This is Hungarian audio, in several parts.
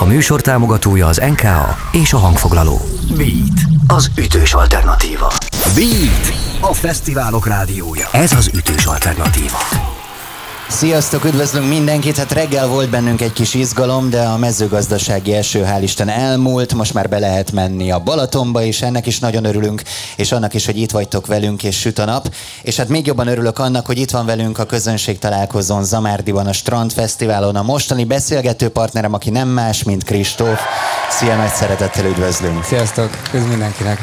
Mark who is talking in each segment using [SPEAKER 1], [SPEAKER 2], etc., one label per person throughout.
[SPEAKER 1] A műsor támogatója az NKA és a hangfoglaló. Beat, az ütős alternatíva. Beat, a fesztiválok rádiója. Ez az ütős alternatíva.
[SPEAKER 2] Sziasztok, üdvözlünk mindenkit! Hát reggel volt bennünk egy kis izgalom, de a mezőgazdasági eső hál' Isten elmúlt, most már be lehet menni a Balatonba is, ennek is nagyon örülünk, és annak is, hogy itt vagytok velünk, és süt a nap. És hát még jobban örülök annak, hogy itt van velünk a közönség találkozón Zamárdiban, a Strand Fesztiválon, a mostani beszélgető partnerem, aki nem más, mint Kristóf. Szia, nagy szeretettel üdvözlünk!
[SPEAKER 3] Sziasztok, köz mindenkinek!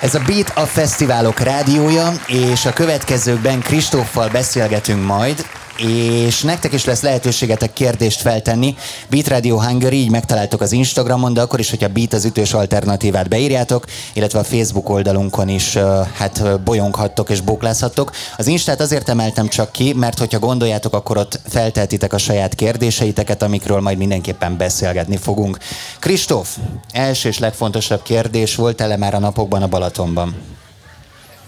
[SPEAKER 2] Ez a Beat a Fesztiválok rádiója, és a következőkben Kristóffal beszélgetünk majd, és nektek is lesz lehetőségetek kérdést feltenni. Beat Radio Hungary, így megtaláltok az Instagramon, de akkor is, hogyha Beat az ütős alternatívát beírjátok, illetve a Facebook oldalunkon is hát bolyonghattok és bóklázhattok. Az Instát azért emeltem csak ki, mert hogyha gondoljátok, akkor ott felteltitek a saját kérdéseiteket, amikről majd mindenképpen beszélgetni fogunk. Kristóf, első és legfontosabb kérdés, volt e már a napokban a Balatonban?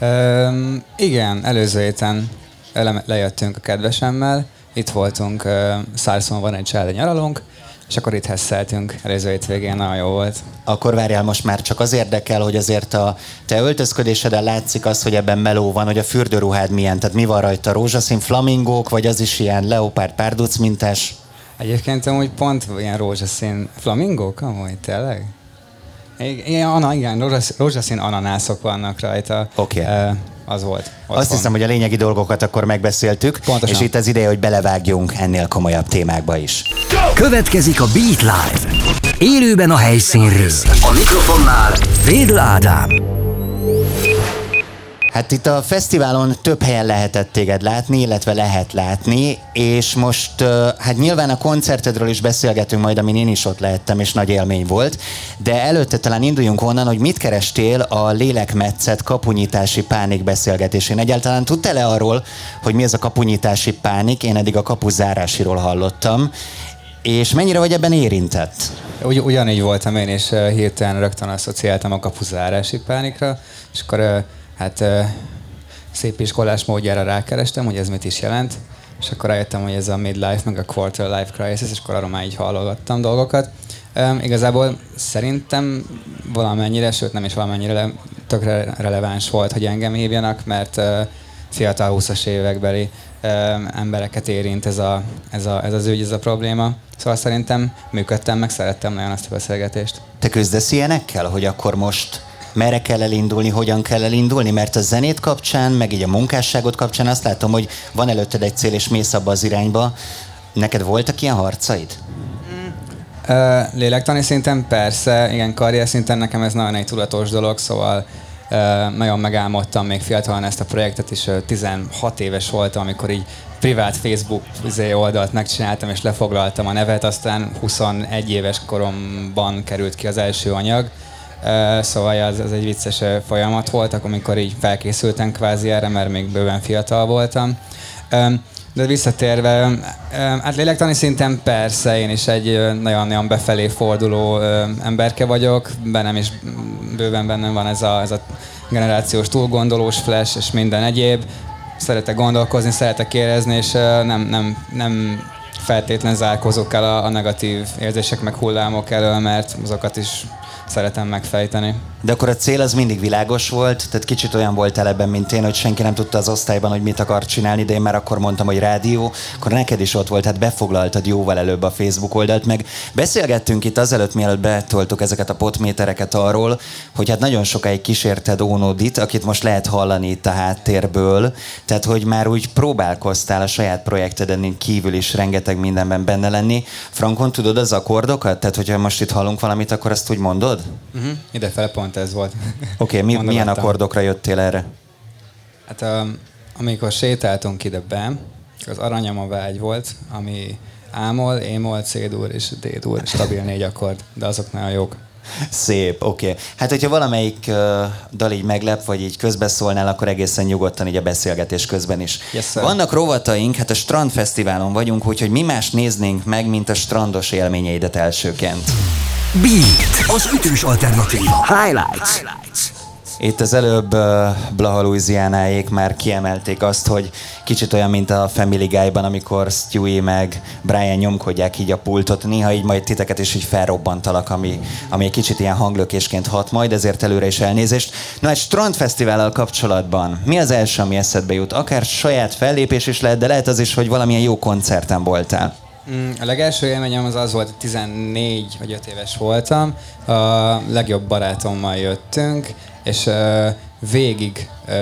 [SPEAKER 3] Um, igen, előző héten ele- lejöttünk a kedvesemmel, itt voltunk, uh, Szárszon van egy családi nyaralunk, és akkor itt hesszeltünk előző hétvégén, nagyon jó volt.
[SPEAKER 2] Akkor várjál, most már csak az érdekel, hogy azért a te öltözködéseden látszik az, hogy ebben meló van, hogy a fürdőruhád milyen, tehát mi van rajta, rózsaszín flamingók, vagy az is ilyen leopárd párduc mintás?
[SPEAKER 3] Egyébként amúgy pont ilyen rózsaszín flamingók, amúgy tényleg? Igen, ana, igen rózsaszín ananászok vannak rajta.
[SPEAKER 2] Oké. Okay. Uh,
[SPEAKER 3] az volt.
[SPEAKER 2] Azt hiszem, hogy a lényegi dolgokat akkor megbeszéltük, Pontosan. és itt az ideje, hogy belevágjunk ennél komolyabb témákba is.
[SPEAKER 1] Következik a Beat Live. Élőben a helyszínről. A mikrofonnál Védl Ádám.
[SPEAKER 2] Hát itt a fesztiválon több helyen lehetett téged látni, illetve lehet látni, és most hát nyilván a koncertedről is beszélgetünk majd, amin én is ott lehettem, és nagy élmény volt, de előtte talán induljunk onnan, hogy mit kerestél a lélekmetszet kapunyítási pánik beszélgetésén. Egyáltalán tudtál-e arról, hogy mi ez a kapunyítási pánik? Én eddig a kapuzárásiról hallottam, és mennyire vagy ebben érintett?
[SPEAKER 3] Ugy, ugyanígy voltam én, és hirtelen rögtön asszociáltam a kapuzárási pánikra, és akkor hát szép iskolás módjára rákerestem, hogy ez mit is jelent, és akkor rájöttem, hogy ez a midlife, meg a quarter life crisis, és akkor arról már így hallgattam dolgokat. Igazából szerintem valamennyire, sőt nem is valamennyire tökre releváns volt, hogy engem hívjanak, mert fiatal 20-as évekbeli embereket érint ez, a, ez, a, ez az ügy, ez a probléma. Szóval szerintem működtem, meg szerettem nagyon azt a beszélgetést.
[SPEAKER 2] Te küzdesz ilyenekkel, hogy akkor most merre kell elindulni, hogyan kell elindulni, mert a zenét kapcsán, meg így a munkásságot kapcsán azt látom, hogy van előtted egy cél, és mész abba az irányba. Neked voltak ilyen harcaid?
[SPEAKER 3] Lélektani szinten persze, igen, karrier szinten nekem ez nagyon egy tudatos dolog, szóval nagyon megálmodtam még fiatalon ezt a projektet, uh, 16 éves voltam, amikor így privát Facebook izé, oldalt megcsináltam, és lefoglaltam a nevet, aztán 21 éves koromban került ki az első anyag, szóval ez, ez egy vicces folyamat volt, amikor így felkészültem kvázi erre, mert még bőven fiatal voltam. De visszatérve, hát lélektani szinten persze, én is egy nagyon-nagyon befelé forduló emberke vagyok, bennem is bőven bennem van ez a, ez a generációs túlgondolós flash és minden egyéb. Szeretek gondolkozni, szeretek érezni, és nem, nem, nem feltétlen zárkozok el a, a negatív érzések meg hullámok elől, mert azokat is szeretem megfejteni.
[SPEAKER 2] De akkor a cél az mindig világos volt, tehát kicsit olyan volt ebben, mint én, hogy senki nem tudta az osztályban, hogy mit akar csinálni, de én már akkor mondtam, hogy rádió, akkor neked is ott volt, hát befoglaltad jóval előbb a Facebook oldalt, meg beszélgettünk itt azelőtt, mielőtt betoltuk ezeket a potmétereket arról, hogy hát nagyon sokáig kísérted Ónodit, akit most lehet hallani itt a háttérből, tehát hogy már úgy próbálkoztál a saját projekteden kívül is rengeteg mindenben benne lenni. Frankon, tudod az akkordokat? Tehát, hogyha most itt hallunk valamit, akkor azt úgy mondod?
[SPEAKER 3] Uh-huh. Idefele pont ez volt.
[SPEAKER 2] Oké, okay, mi, milyen akkordokra jöttél erre?
[SPEAKER 3] Hát um, amikor sétáltunk ide be, az aranyama vágy volt, ami ámol, émol, C-dur és D-dur, stabil négy akkord, de azok nagyon jók.
[SPEAKER 2] Szép, oké. Okay. Hát, hogyha valamelyik uh, dal így meglep, vagy így közbeszólnál, akkor egészen nyugodtan így a beszélgetés közben is.
[SPEAKER 3] Yes,
[SPEAKER 2] Vannak rovataink, hát a Strand Fesztiválon vagyunk, úgyhogy mi más néznénk meg, mint a strandos élményeidet elsőként.
[SPEAKER 1] Beat, az ütős alternatíva. Highlights. Highlights.
[SPEAKER 2] Itt az előbb uh, Blaha Louisianáék már kiemelték azt, hogy kicsit olyan, mint a Family Guy-ban, amikor Stewie meg Brian nyomkodják így a pultot, néha így majd titeket is így felrobbantalak, ami, ami egy kicsit ilyen hanglökésként hat majd, ezért előre is elnézést. Na egy strandfesztivállal kapcsolatban mi az első, ami eszedbe jut? Akár saját fellépés is lehet, de lehet az is, hogy valamilyen jó koncerten voltál.
[SPEAKER 3] Mm, a legelső élményem az az volt, hogy 14 vagy 5 éves voltam, a legjobb barátommal jöttünk, és uh, végig uh,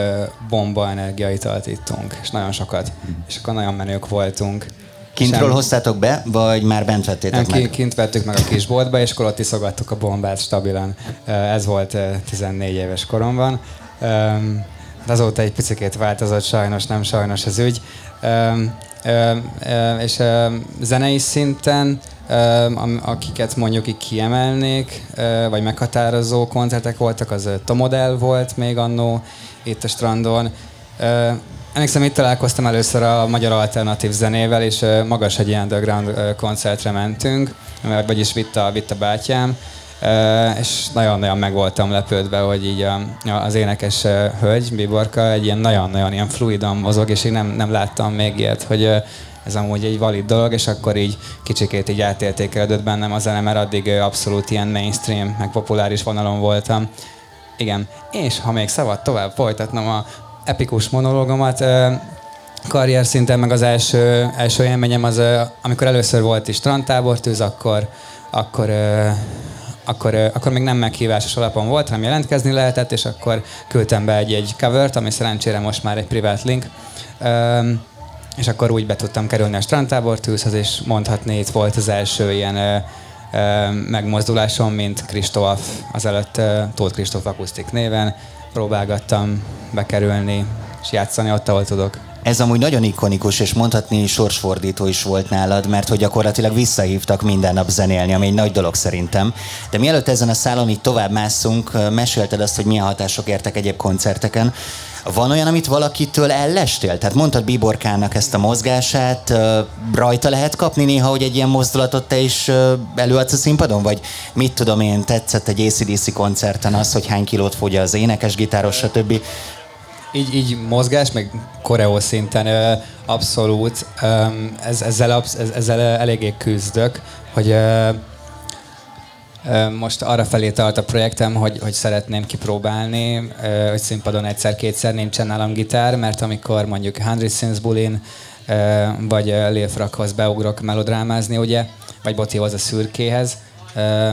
[SPEAKER 3] bomba energiaitalt ittunk, és nagyon sokat. És akkor nagyon menők voltunk.
[SPEAKER 2] Kintről Sem... hoztátok be, vagy már bent vettétek
[SPEAKER 3] Nem,
[SPEAKER 2] meg?
[SPEAKER 3] Kint vettük meg a kisboltba, és akkor ott iszogattuk a bombát stabilan. Ez volt 14 éves koromban. Azóta egy picit változott, sajnos, nem sajnos az ügy. És zenei szinten akiket mondjuk így kiemelnék, vagy meghatározó koncertek voltak, az Tomodel volt még annó itt a strandon. Emlékszem, itt találkoztam először a magyar alternatív zenével, és magas egy ilyen underground koncertre mentünk, vagyis vitt a, vitt a bátyám, és nagyon-nagyon meg voltam lepődve, hogy így a, az énekes hölgy, Biborka, egy ilyen nagyon-nagyon ilyen fluidan mozog, és én nem, nem láttam még ilyet, hogy ez amúgy egy valid dolog, és akkor így kicsikét így átértékelődött bennem a zene, mert addig abszolút ilyen mainstream, meg populáris vonalon voltam. Igen, és ha még szabad tovább folytatnom a epikus monológomat, karrier szinten meg az első, első élményem az, amikor először volt is strandtábortűz, akkor, akkor akkor, akkor még nem meghívásos alapon volt, hanem jelentkezni lehetett, és akkor küldtem be egy, egy covert, ami szerencsére most már egy privát link. Um, és akkor úgy be tudtam kerülni a strandtábor tűzhez, és mondhatni, itt volt az első ilyen ö, ö, megmozdulásom, mint Kristóf, azelőtt ö, Tóth Kristóf akusztik néven. Próbálgattam bekerülni és játszani ott, ahol tudok.
[SPEAKER 2] Ez amúgy nagyon ikonikus, és mondhatni sorsfordító is volt nálad, mert hogy gyakorlatilag visszahívtak minden nap zenélni, ami egy nagy dolog szerintem. De mielőtt ezen a szálon így tovább másszunk, mesélted azt, hogy milyen hatások értek egyéb koncerteken. Van olyan, amit valakitől ellestél? Tehát mondtad Biborkának ezt a mozgását, rajta lehet kapni néha, hogy egy ilyen mozdulatot te is előadsz a színpadon? Vagy mit tudom én, tetszett egy ACDC koncerten az, hogy hány kilót fogja az énekes, gitáros, stb
[SPEAKER 3] így, így mozgás, meg koreó szinten abszolút. Ez, ezzel, ezzel eléggé küzdök, hogy most arra felé tart a projektem, hogy, hogy szeretném kipróbálni, hogy színpadon egyszer-kétszer nincsen nálam gitár, mert amikor mondjuk Hundred Sins Bullin vagy Lil Frakhoz beugrok melodrámázni, ugye, vagy Botihoz a szürkéhez,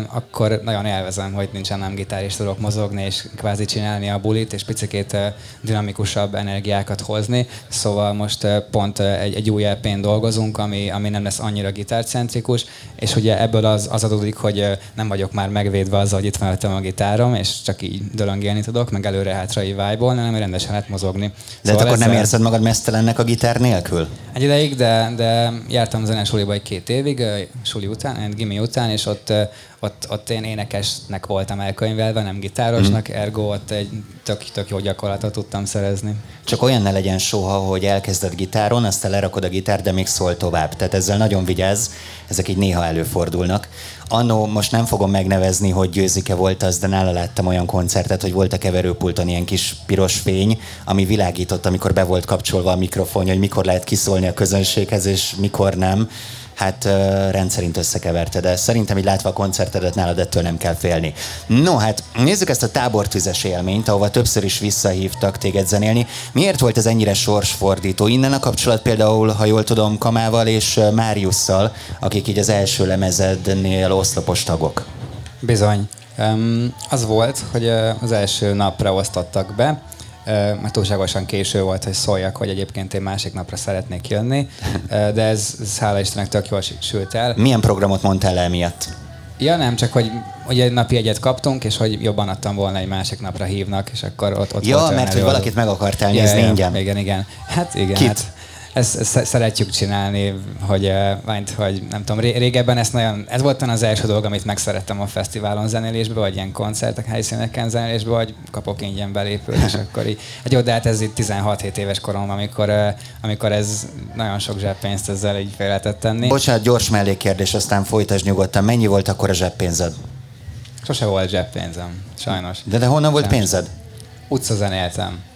[SPEAKER 3] akkor nagyon élvezem, hogy nincsen nem gitár, és tudok mozogni, és kvázi csinálni a bulit, és picit dinamikusabb energiákat hozni. Szóval most pont egy, egy új lp dolgozunk, ami, ami nem lesz annyira gitárcentrikus, és ugye ebből az, az adódik, hogy nem vagyok már megvédve azzal, hogy itt van a gitárom, és csak így dölöngélni tudok, meg előre-hátra így vibe hanem rendesen lehet mozogni. De
[SPEAKER 2] hát szóval akkor nem érzed magad mesztelennek a gitár nélkül?
[SPEAKER 3] Egy ideig, de, de jártam zenesuliba egy két évig, suli után, gimi után, és ott ott, ott én énekesnek voltam elkönyvelve, nem gitárosnak, mm. ergo ott egy tök, tök jó gyakorlatot tudtam szerezni.
[SPEAKER 2] Csak olyan ne legyen soha, hogy elkezded gitáron, aztán lerakod a gitár, de még szól tovább. Tehát ezzel nagyon vigyázz, ezek így néha előfordulnak. Annó most nem fogom megnevezni, hogy győzike volt az, de nála láttam olyan koncertet, hogy volt a keverőpulton ilyen kis piros fény, ami világított, amikor be volt kapcsolva a mikrofon, hogy mikor lehet kiszólni a közönséghez, és mikor nem hát rendszerint összekeverte, de szerintem így látva a koncertedet nálad ettől nem kell félni. No, hát nézzük ezt a tábortüzes élményt, ahova többször is visszahívtak téged zenélni. Miért volt ez ennyire sorsfordító? Innen a kapcsolat például, ha jól tudom, Kamával és Máriusszal, akik így az első lemezednél oszlopos tagok.
[SPEAKER 3] Bizony. Um, az volt, hogy az első napra osztottak be, mert túlságosan késő volt, hogy szóljak, hogy egyébként én másik napra szeretnék jönni, de ez, ez hála Istennek tök jól sült el.
[SPEAKER 2] Milyen programot mondtál el miatt?
[SPEAKER 3] Ja nem, csak hogy ugye egy napi egyet kaptunk, és hogy jobban adtam volna, egy másik napra hívnak, és akkor ott, ott
[SPEAKER 2] Ja, mert hogy valakit meg akartál nézni ja, ingyen.
[SPEAKER 3] Igen, igen. Hát igen,
[SPEAKER 2] Kit?
[SPEAKER 3] Hát, ezt, ezt szeretjük csinálni, hogy, majd, hogy nem tudom, régebben ez nagyon, ez volt az első dolog, amit megszerettem a fesztiválon zenélésbe, vagy ilyen koncertek, helyszíneken zenélésbe, hogy kapok ingyen belépőt, és akkor így, hát jó, de hát ez itt 16-7 éves korom, amikor, amikor ez nagyon sok zseppénzt ezzel így fel lehetett tenni.
[SPEAKER 2] Bocsánat, gyors mellékkérdés, aztán folytasd nyugodtan. Mennyi volt akkor a zseppénzed?
[SPEAKER 3] Sose volt zseppénzem, sajnos.
[SPEAKER 2] De de honnan volt pénzed?
[SPEAKER 3] Utcazenéltem.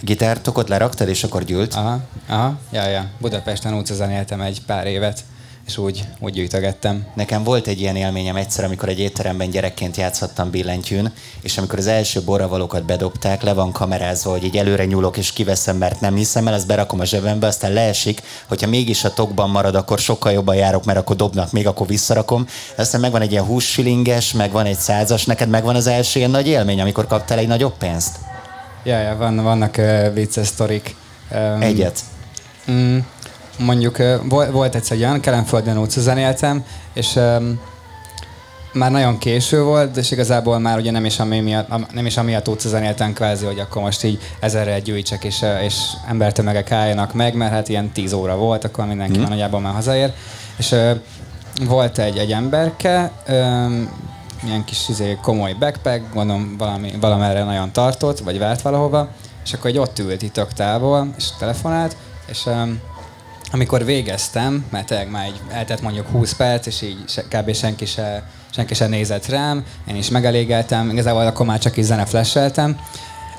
[SPEAKER 2] Gitártokot leraktad, és akkor gyűlt?
[SPEAKER 3] Aha, aha, ja, ja. Budapesten utcazenéltem egy pár évet és úgy, úgy gyűjtögettem.
[SPEAKER 2] Nekem volt egy ilyen élményem egyszer, amikor egy étteremben gyerekként játszhattam billentyűn, és amikor az első borravalókat bedobták, le van kamerázva, hogy így előre nyúlok és kiveszem, mert nem hiszem el, azt berakom a zsebembe, aztán leesik, hogyha mégis a tokban marad, akkor sokkal jobban járok, mert akkor dobnak még, akkor visszarakom. Aztán megvan egy ilyen 20 shillinges, meg van egy százas, neked megvan az első ilyen nagy élmény, amikor kaptál egy nagyobb pénzt?
[SPEAKER 3] Ja, ja van, vannak uh, vicces sztorik.
[SPEAKER 2] Um, Egyet.
[SPEAKER 3] Mm, mondjuk volt egyszer olyan, Kelemföldön utcán éltem, és um, már nagyon késő volt, és igazából már ugye nem is, ami miatt, nem is amiatt utcán éltem kvázi, hogy akkor most így ezerre gyűjtsek, és, és embertömegek álljanak meg, mert hát ilyen tíz óra volt, akkor mindenki mm. már nagyjából már hazaér. És uh, volt egy, egy emberke, um, ilyen kis izé, komoly backpack, gondolom valami, valamerre nagyon tartott, vagy várt valahova, és akkor egy ott ült itt távol, és telefonált, és um, amikor végeztem, mert tényleg már egy, eltett mondjuk 20 perc, és így se, kb. senki se, senki se nézett rám, én is megelégeltem, igazából akkor már csak így zene flasheltem,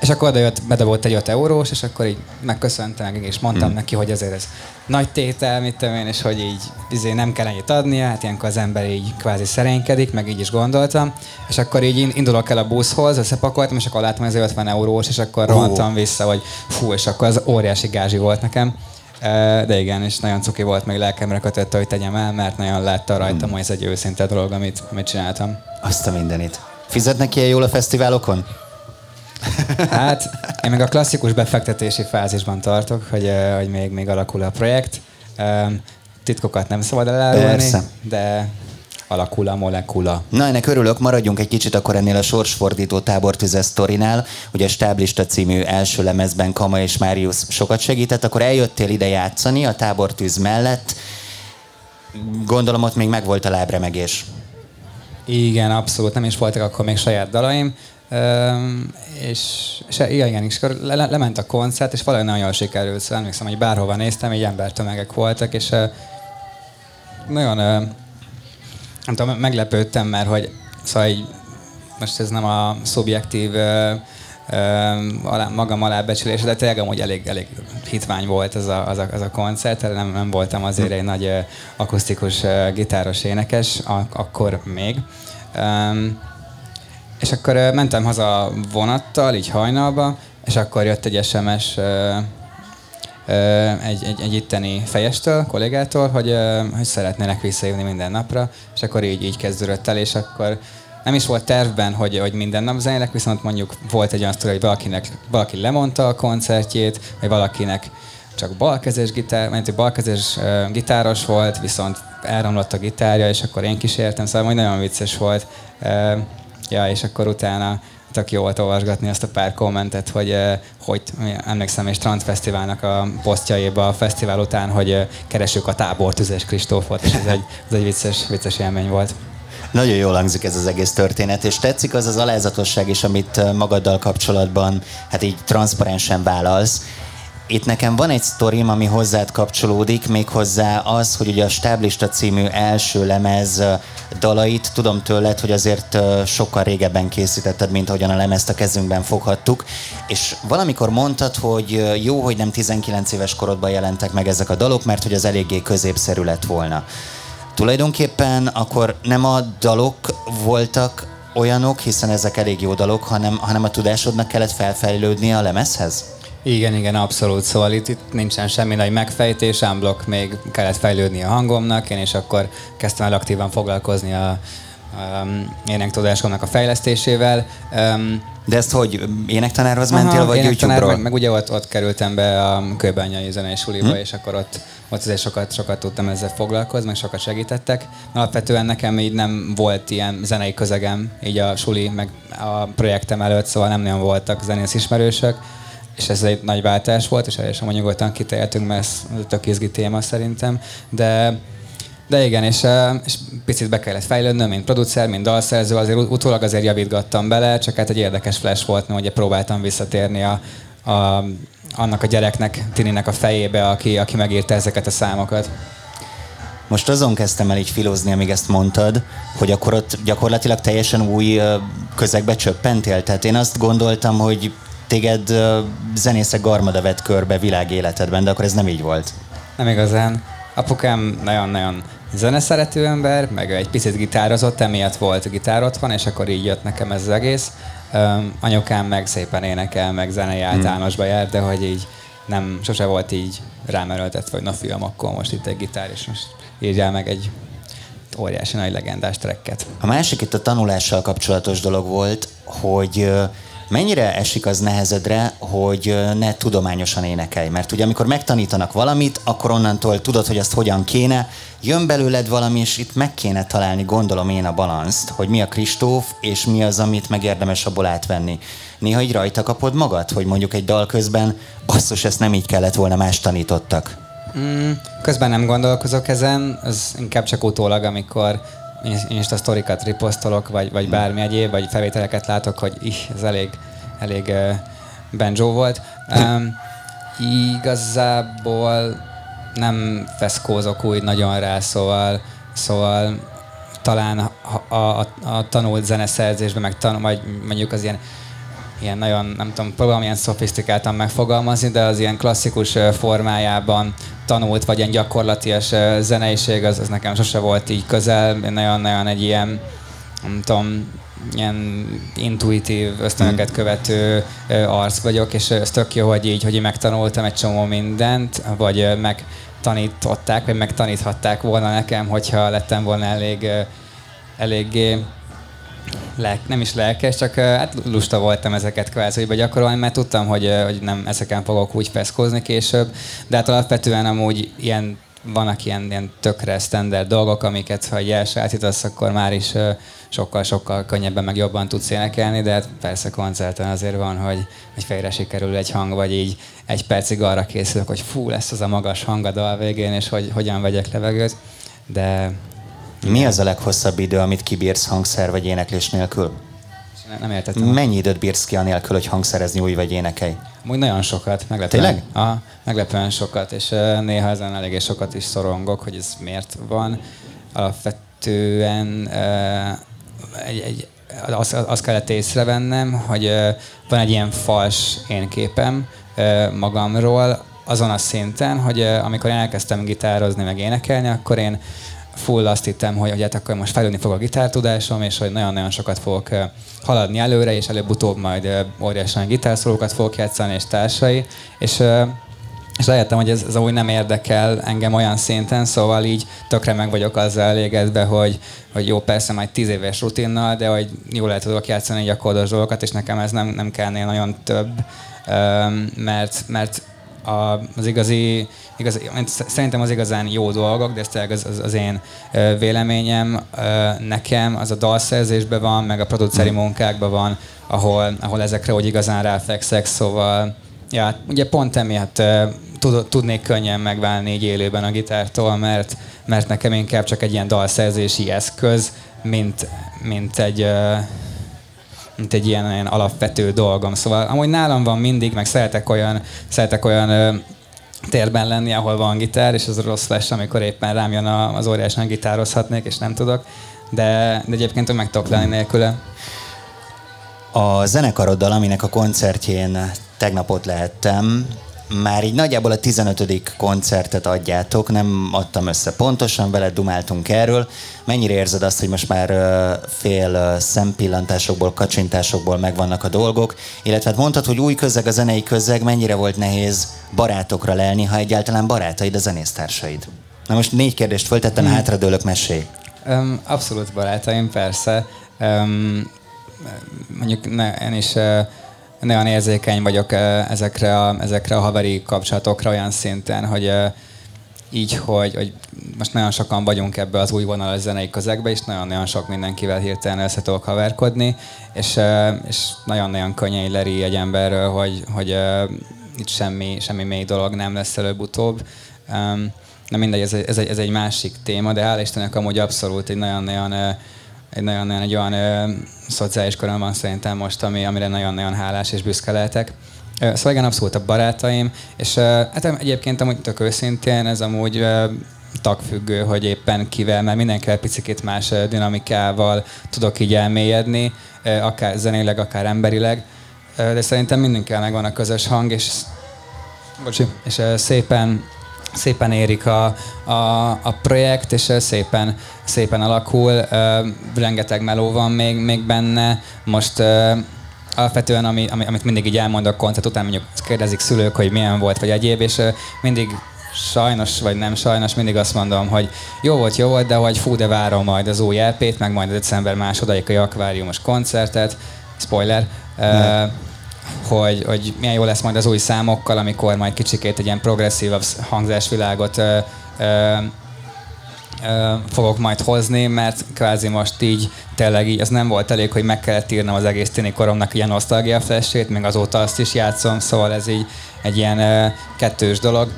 [SPEAKER 3] és akkor oda jött, bedobott egy 5 eurós, és akkor így megköszöntem, és mondtam hmm. neki, hogy azért ez nagy tétel, mit tudom én, és hogy így izé nem kell ennyit adnia, hát ilyenkor az ember így kvázi szerénykedik, meg így is gondoltam, és akkor így indulok el a buszhoz, összepakoltam, és akkor láttam, hogy ez 50 eurós, és akkor rohantam vissza, hogy fú, és akkor az óriási gázsi volt nekem. De igen, és nagyon cuki volt, még lelkemre kötött, hogy tegyem el, mert nagyon látta rajtam, hmm. hogy ez egy őszinte dolog, amit, amit csináltam.
[SPEAKER 2] Azt a mindenit. Fizetnek ilyen jól a fesztiválokon?
[SPEAKER 3] Hát, én még a klasszikus befektetési fázisban tartok, hogy, hogy még, még alakul a projekt. Titkokat nem szabad elárulni, de alakul a molekula.
[SPEAKER 2] Na, ennek örülök, maradjunk egy kicsit akkor ennél a sorsfordító tábortüzes sztorinál. Ugye Stáblista című első lemezben Kama és Máriusz sokat segített, akkor eljöttél ide játszani a tábortűz mellett. Gondolom ott még megvolt a lábremegés.
[SPEAKER 3] Igen, abszolút. Nem is voltak akkor még saját dalaim. Um, és, és igen, igen, és akkor le, lement a koncert, és valahogy nagyon sikerült. Szóval emlékszem, hogy bárhova néztem, így embertömegek voltak, és nagyon uh, nem tudom, meglepődtem, mert hogy szóval így, most ez nem a szubjektív uh, alá, magam alábecsülés, de tényleg amúgy elég, elég hitvány volt ez a, az a, az a koncert, nem, nem voltam azért egy nagy akusztikus gitáros énekes, akkor még. Um, és akkor mentem haza vonattal, így hajnalba, és akkor jött egy SMS egy, egy, egy itteni fejestől, kollégától, hogy, hogy szeretnének visszajönni minden napra, és akkor így, így kezdődött el, és akkor nem is volt tervben, hogy, hogy minden nap zenélek, viszont mondjuk volt egy olyan sztori, hogy valakinek, valaki lemondta a koncertjét, vagy valakinek csak balkezes gitár, mert egy balkezes uh, gitáros volt, viszont elromlott a gitárja, és akkor én kísértem, szóval majd nagyon vicces volt. Uh, ja, és akkor utána tök jó volt olvasgatni azt a pár kommentet, hogy, eh, hogy emlékszem, és Trans Fesztiválnak a posztjaiba a fesztivál után, hogy eh, keresünk a tábor tüzes Kristófot, és ez egy, ez egy vicces, vicces élmény volt.
[SPEAKER 2] Nagyon jól hangzik ez az egész történet, és tetszik az az alázatosság is, amit eh, magaddal kapcsolatban hát így transzparensen vállalsz itt nekem van egy sztorim, ami hozzád kapcsolódik, méghozzá az, hogy ugye a Stáblista című első lemez dalait tudom tőled, hogy azért sokkal régebben készítetted, mint ahogyan a lemezt a kezünkben foghattuk, és valamikor mondtad, hogy jó, hogy nem 19 éves korodban jelentek meg ezek a dalok, mert hogy az eléggé középszerű lett volna. Tulajdonképpen akkor nem a dalok voltak olyanok, hiszen ezek elég jó dalok, hanem, hanem a tudásodnak kellett felfejlődni a lemezhez?
[SPEAKER 3] Igen, igen, abszolút. Szóval itt, itt nincsen semmi nagy megfejtés, ámblok még kellett fejlődni a hangomnak, én és akkor kezdtem el aktívan foglalkozni a, um, énektudásomnak a fejlesztésésével. Um,
[SPEAKER 2] de ezt hogy énektanárhoz mentél, Aha, vagy YouTube-ról?
[SPEAKER 3] Meg, meg, ugye ott, ott kerültem be a Kőbányai Zenei Suliba, hm? és akkor ott, ott azért sokat, sokat tudtam ezzel foglalkozni, meg sokat segítettek. Alapvetően nekem így nem volt ilyen zenei közegem, így a suli, meg a projektem előtt, szóval nem nagyon voltak zenész ismerősök és ez egy nagy váltás volt, és teljesen nyugodtan kitéltünk, mert ez tök izgi téma szerintem, de de igen, és, és picit be kellett fejlődnöm, mint producer, mint dalszerző, azért utólag azért javítgattam bele, csak hát egy érdekes flash volt, mert ugye próbáltam visszatérni a, a, annak a gyereknek, Tininek a fejébe, aki, aki megírta ezeket a számokat.
[SPEAKER 2] Most azon kezdtem el így filozni, amíg ezt mondtad, hogy akkor ott gyakorlatilag teljesen új közegbe csöppentél. Tehát én azt gondoltam, hogy téged zenészek garmada vett körbe világéletedben, de akkor ez nem így volt.
[SPEAKER 3] Nem igazán. Apukám nagyon-nagyon zeneszerető ember, meg egy picit gitározott, emiatt volt gitár otthon, és akkor így jött nekem ez az egész. Um, anyukám meg szépen énekel, meg zenei hmm. általánosba jár, de hogy így nem, sose volt így rám erőltetve, hogy na fiam, akkor most itt egy gitár, és most írjál meg egy óriási nagy legendás trekket.
[SPEAKER 2] A másik itt a tanulással kapcsolatos dolog volt, hogy mennyire esik az nehezedre, hogy ne tudományosan énekelj? Mert ugye amikor megtanítanak valamit, akkor onnantól tudod, hogy azt hogyan kéne, jön belőled valami, és itt meg kéne találni, gondolom én a balanszt, hogy mi a Kristóf, és mi az, amit megérdemes abból átvenni. Néha így rajta kapod magad, hogy mondjuk egy dal közben, basszus, ezt nem így kellett volna, más tanítottak.
[SPEAKER 3] Mm, közben nem gondolkozok ezen, ez inkább csak utólag, amikor Insta sztorikat riposztolok, vagy, vagy bármi egyéb, vagy felvételeket látok, hogy ih, ez elég, elég uh, banjo volt. Um, igazából nem feszkózok úgy nagyon rá, szóval, szóval talán a, a, a, tanult zeneszerzésben, meg tanul, vagy mondjuk az ilyen ilyen nagyon, nem tudom, próbálom ilyen szofisztikáltan megfogalmazni, de az ilyen klasszikus formájában tanult, vagy ilyen gyakorlatias zeneiség, az, az nekem sose volt így közel. Nagyon-nagyon egy ilyen, nem tudom, ilyen intuitív ösztönöket mm. követő arc vagyok, és ez tök jó, hogy így, hogy én megtanultam egy csomó mindent, vagy megtanították, vagy megtaníthatták volna nekem, hogyha lettem volna elég eléggé lelk, nem is lelkes, csak hát lusta voltam ezeket kvázi gyakorolni, mert tudtam, hogy, hogy nem ezeken fogok úgy feszkózni később, de hát alapvetően amúgy ilyen vannak ilyen, ilyen tökre standard dolgok, amiket ha egy elsajátítasz, akkor már is sokkal-sokkal könnyebben meg jobban tudsz énekelni, de hát persze koncerten azért van, hogy, hogy fejre sikerül egy hang, vagy így egy percig arra készülök, hogy fú, lesz az a magas hang a dal végén, és hogy hogyan vegyek levegőt, de
[SPEAKER 2] mi az a leghosszabb idő, amit kibírsz hangszer vagy éneklés nélkül?
[SPEAKER 3] Nem értettem.
[SPEAKER 2] Mennyi időt bírsz ki anélkül, hogy hangszerezni új vagy énekelj?
[SPEAKER 3] Úgy nagyon sokat, meglepően.
[SPEAKER 2] Tényleg?
[SPEAKER 3] Aha, meglepően sokat, és néha ezen eléggé sokat is szorongok, hogy ez miért van. Alapvetően egy, egy, azt, azt kellett észrevennem, hogy van egy ilyen fals én képem magamról, azon a szinten, hogy amikor én elkezdtem gitározni, meg énekelni, akkor én full azt hittem, hogy, hogy hát akkor most fejlődni fog a gitártudásom, és hogy nagyon-nagyon sokat fogok haladni előre, és előbb-utóbb majd óriásan gitárszólókat fogok játszani, és társai. És és rájöttem, hogy ez, ez úgy nem érdekel engem olyan szinten, szóval így tökre meg vagyok azzal elégedve, hogy, hogy jó, persze majd tíz éves rutinnal, de hogy jól el tudok játszani gyakorlós dolgokat, és nekem ez nem, nem kellene nagyon több, mert, mert a, az igazi, igazi, szerintem az igazán jó dolgok, de ez tényleg az, az, az én véleményem, nekem az a dalszerzésben van, meg a produceri mm. munkákban van, ahol, ahol ezekre úgy igazán ráfekszek, szóval ja, ugye pont emiatt tud, tudnék könnyen megválni így élőben a gitártól, mert, mert nekem inkább csak egy ilyen dalszerzési eszköz, mint, mint egy mint egy ilyen, ilyen alapvető dolgom. Szóval amúgy nálam van mindig, meg szeretek olyan, szeretek olyan térben lenni, ahol van gitár, és az rossz lesz, amikor éppen rám jön az óriásan gitározhatnék, és nem tudok. De, de egyébként meg tudok lenni nélküle.
[SPEAKER 2] A zenekaroddal, aminek a koncertjén tegnap ott lehettem, már így nagyjából a 15. koncertet adjátok, nem adtam össze pontosan, veled dumáltunk erről. Mennyire érzed azt, hogy most már fél szempillantásokból, kacsintásokból megvannak a dolgok, illetve hát mondtad, hogy új közeg a zenei közeg, mennyire volt nehéz barátokra lelni, ha egyáltalán barátaid a zenésztársaid? Na most négy kérdést föltettem, hmm. hátradőlök, mesélj.
[SPEAKER 3] Um, abszolút barátaim, persze. Um, mondjuk ne, én is uh, nagyon érzékeny vagyok ezekre a, ezekre a haveri kapcsolatokra olyan szinten, hogy így, hogy, hogy most nagyon sokan vagyunk ebbe az új vonal zenei közegbe, és nagyon-nagyon sok mindenkivel hirtelen össze tudok haverkodni, és, és nagyon-nagyon könnyen leri egy emberről, hogy, hogy itt semmi, semmi mély dolog nem lesz előbb-utóbb. Na mindegy, ez, ez, egy, ez egy másik téma, de hál' Istennek amúgy abszolút egy nagyon-nagyon egy nagyon-nagyon egy olyan ö, szociális körön van szerintem most, ami, amire nagyon-nagyon hálás és büszke lehetek. Szóval igen, abszolút a barátaim, és hát egyébként amúgy tök őszintén ez amúgy ö, tagfüggő, hogy éppen kivel, mert mindenkivel picit más dinamikával tudok így elmélyedni, akár zenéleg, akár emberileg, de szerintem mindenkivel megvan a közös hang, és, bocsi, és szépen szépen érik a, a, a projekt, és szépen, szépen alakul. Rengeteg meló van még, még benne. Most alapvetően, ami, amit mindig így elmondok koncert után, mondjuk kérdezik szülők, hogy milyen volt, vagy egyéb, és mindig sajnos, vagy nem sajnos, mindig azt mondom, hogy jó volt, jó volt, de hogy fú, de várom majd az új LP-t, meg majd a december másodaikai akváriumos koncertet, spoiler, uh, hogy, hogy milyen jó lesz majd az új számokkal, amikor majd kicsikét egy ilyen progresszívabb hangzásvilágot uh, uh, fogok majd hozni, mert kvázi most így tényleg így, ez nem volt elég, hogy meg kellett írnom az egész tini koromnak ilyen nosztalgia flashét, meg azóta azt is játszom, szóval ez így egy ilyen uh, kettős dolog,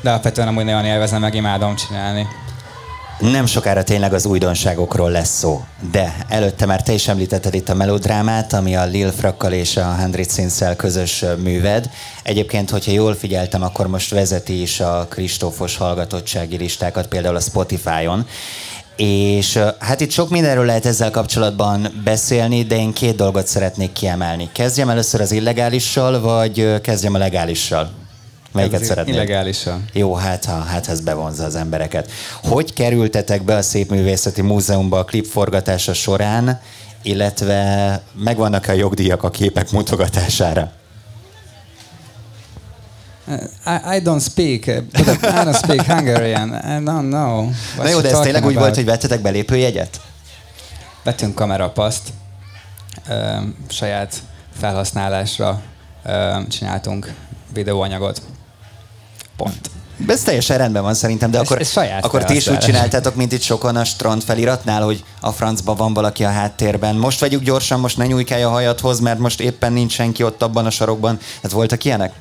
[SPEAKER 3] de alapvetően amúgy nagyon élvezem, meg imádom csinálni.
[SPEAKER 2] Nem sokára tényleg az újdonságokról lesz szó, de előtte már te is említetted itt a melodrámát, ami a Lil Frakkal és a Hundred Sinszel közös műved. Egyébként, hogyha jól figyeltem, akkor most vezeti is a Kristófos hallgatottsági listákat, például a Spotify-on. És hát itt sok mindenről lehet ezzel kapcsolatban beszélni, de én két dolgot szeretnék kiemelni. Kezdjem először az illegálissal, vagy kezdjem a legálissal? Melyiket
[SPEAKER 3] Ez
[SPEAKER 2] szeretnél?
[SPEAKER 3] Illegálisan.
[SPEAKER 2] Jó, hát, ha, hát ez bevonza az embereket. Hogy kerültetek be a Szépművészeti Múzeumba a klipforgatása során, illetve megvannak-e a jogdíjak a képek mutogatására?
[SPEAKER 3] I, I don't speak, but I don't speak Hungarian. I don't know.
[SPEAKER 2] Na jó, de ez tényleg úgy volt, hogy vettetek belépőjegyet?
[SPEAKER 3] Vettünk kamerapaszt, ö, saját felhasználásra ö, csináltunk videóanyagot. Pont.
[SPEAKER 2] Ez teljesen rendben van szerintem, de
[SPEAKER 3] Ez-
[SPEAKER 2] akkor,
[SPEAKER 3] ez saját
[SPEAKER 2] akkor ti is úgy csináltátok, mint itt sokan a strand feliratnál, hogy a francba van valaki a háttérben. Most vegyük gyorsan, most ne nyújkálj a hajadhoz, mert most éppen nincs senki ott abban a sarokban. Hát voltak ilyenek?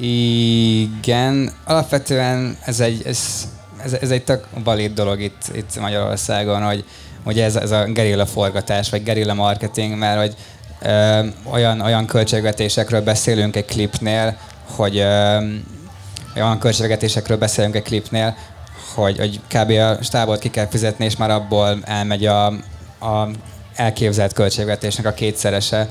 [SPEAKER 3] Igen, alapvetően ez egy, ez, ez, ez egy tök valid dolog itt, itt Magyarországon, hogy, hogy ez, ez a gerilla forgatás, vagy gerilla marketing, mert hogy ö, olyan, olyan költségvetésekről beszélünk egy klipnél, hogy ö, olyan költségvetésekről beszélünk egy klipnél, hogy, hogy kb. a stábot ki kell fizetni, és már abból elmegy a, a elképzelt költségvetésnek a kétszerese,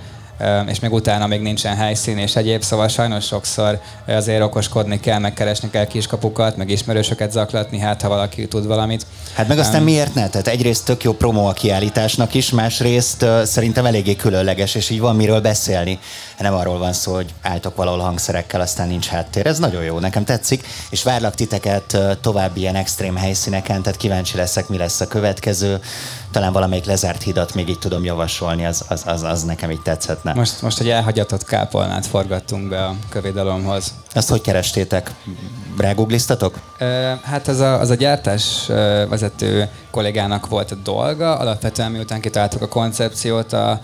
[SPEAKER 3] és még utána még nincsen helyszín és egyéb, szóval sajnos sokszor azért okoskodni kell, megkeresni kell kiskapukat, meg ismerősöket zaklatni, hát ha valaki tud valamit.
[SPEAKER 2] Hát meg aztán
[SPEAKER 3] Öm,
[SPEAKER 2] miért ne? Tehát egyrészt tök jó promó a kiállításnak is, másrészt uh, szerintem eléggé különleges, és így van miről beszélni. Nem arról van szó, hogy álltok valahol hangszerekkel, aztán nincs háttér. Ez nagyon jó, nekem tetszik, és várlak titeket további ilyen extrém helyszíneken, tehát kíváncsi leszek, mi lesz a következő. Talán valamelyik lezárt hidat még így tudom javasolni, az, az, az, az nekem így tetszhetne.
[SPEAKER 3] Most, most egy elhagyatott kápolnát forgattunk be a kövédalomhoz.
[SPEAKER 2] Azt hogy kerestétek? Rágugliztatok?
[SPEAKER 3] Hát az a, az a gyártás vezető kollégának volt a dolga. Alapvetően miután kitaláltuk a koncepciót a,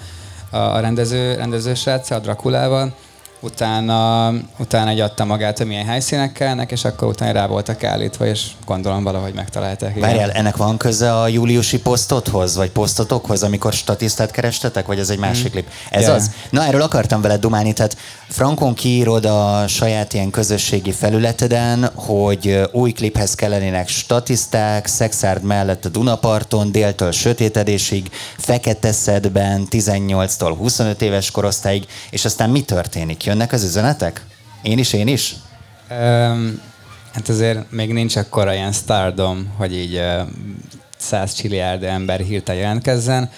[SPEAKER 3] a rendező, rendező sráccal, a Drakulával, utána, utána egy adta magát, hogy milyen helyszínek kellnek, és akkor utána rá voltak állítva, és gondolom valahogy megtalálták.
[SPEAKER 2] Várjál, ennek van köze a júliusi posztothoz, vagy posztotokhoz, amikor statisztát kerestetek, vagy ez egy másik klip? Ez
[SPEAKER 3] Yeah.
[SPEAKER 2] az? Na, erről akartam veled dumálni, tehát Frankon kiírod a saját ilyen közösségi felületeden, hogy új kliphez kellenének statiszták, szexárd mellett a Dunaparton, déltől sötétedésig, fekete szedben, 18-tól 25 éves korosztályig, és aztán mi történik? Jönnek az üzenetek? Én is, én is?
[SPEAKER 3] Öm, hát azért még nincs akkora ilyen stardom, hogy így ö, 100 csilliárd ember hirtelen jelentkezzen.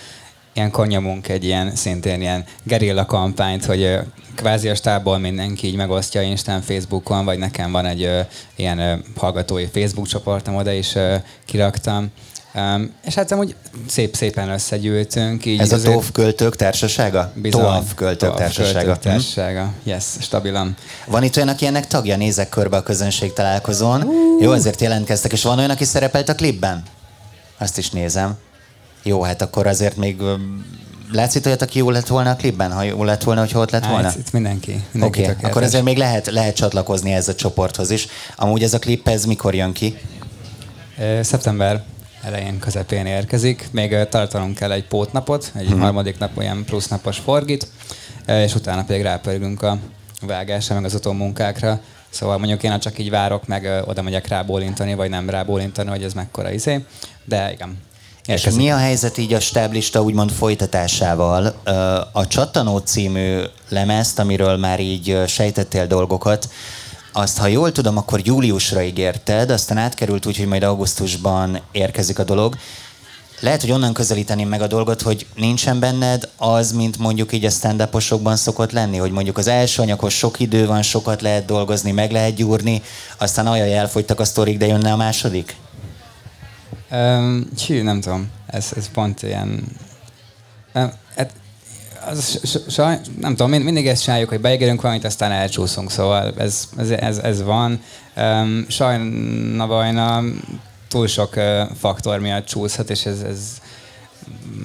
[SPEAKER 3] Ilyenkor nyomunk egy ilyen, szintén ilyen gerilla kampányt, hogy ö, kvázi a stábból mindenki így megosztja Instán, Facebookon, vagy nekem van egy ö, ilyen ö, hallgatói Facebook csoportom, oda is ö, kiraktam. Um, és hát amúgy szép-szépen összegyűltünk. Így
[SPEAKER 2] Ez a
[SPEAKER 3] azért-
[SPEAKER 2] TOV költők társasága?
[SPEAKER 3] Bizony.
[SPEAKER 2] TOV költők
[SPEAKER 3] TOV
[SPEAKER 2] társasága. Hm?
[SPEAKER 3] társasága. Yes, stabilan.
[SPEAKER 2] Van itt olyan, aki ennek tagja, nézek körbe a közönség találkozón. Jó, azért jelentkeztek, és van olyan, aki szerepelt a klipben? Azt is nézem. Jó, hát akkor azért még látszik olyat, aki jó lett volna a klipben? Ha jó lett volna, hogy ott lett volna?
[SPEAKER 3] Hát, itt mindenki.
[SPEAKER 2] Oké,
[SPEAKER 3] mindenki
[SPEAKER 2] okay.
[SPEAKER 3] tökéletes.
[SPEAKER 2] akkor azért még lehet, lehet csatlakozni ez a csoporthoz is. Amúgy ez a klip, ez mikor jön ki?
[SPEAKER 3] Szeptember elején, közepén érkezik. Még ö, tartanunk kell egy pótnapot, egy hmm. harmadik nap olyan plusznapos forgit, ö, és utána pedig rápörgünk a vágásra, meg az utómunkákra. Szóval mondjuk én csak így várok, meg oda megyek rábólintani, vagy nem rábólintani, hogy ez mekkora izé. De igen,
[SPEAKER 2] és mi a helyzet így a stáblista úgymond folytatásával? A Csattanó című lemezt, amiről már így sejtettél dolgokat, azt, ha jól tudom, akkor júliusra ígérted, aztán átkerült úgy, hogy majd augusztusban érkezik a dolog. Lehet, hogy onnan közelíteném meg a dolgot, hogy nincsen benned az, mint mondjuk így a stand szokott lenni, hogy mondjuk az első anyaghoz sok idő van, sokat lehet dolgozni, meg lehet gyúrni, aztán olyan elfogytak a sztorik, de jönne a második?
[SPEAKER 3] Um, hű, nem tudom. Ez, ez pont ilyen... Et, az, saj, nem tudom, mind, mindig ezt csináljuk, hogy beígérünk valamit, aztán elcsúszunk, szóval ez, ez, ez, ez van. Um, sajna bajna túl sok uh, faktor miatt csúszhat, és ez, ez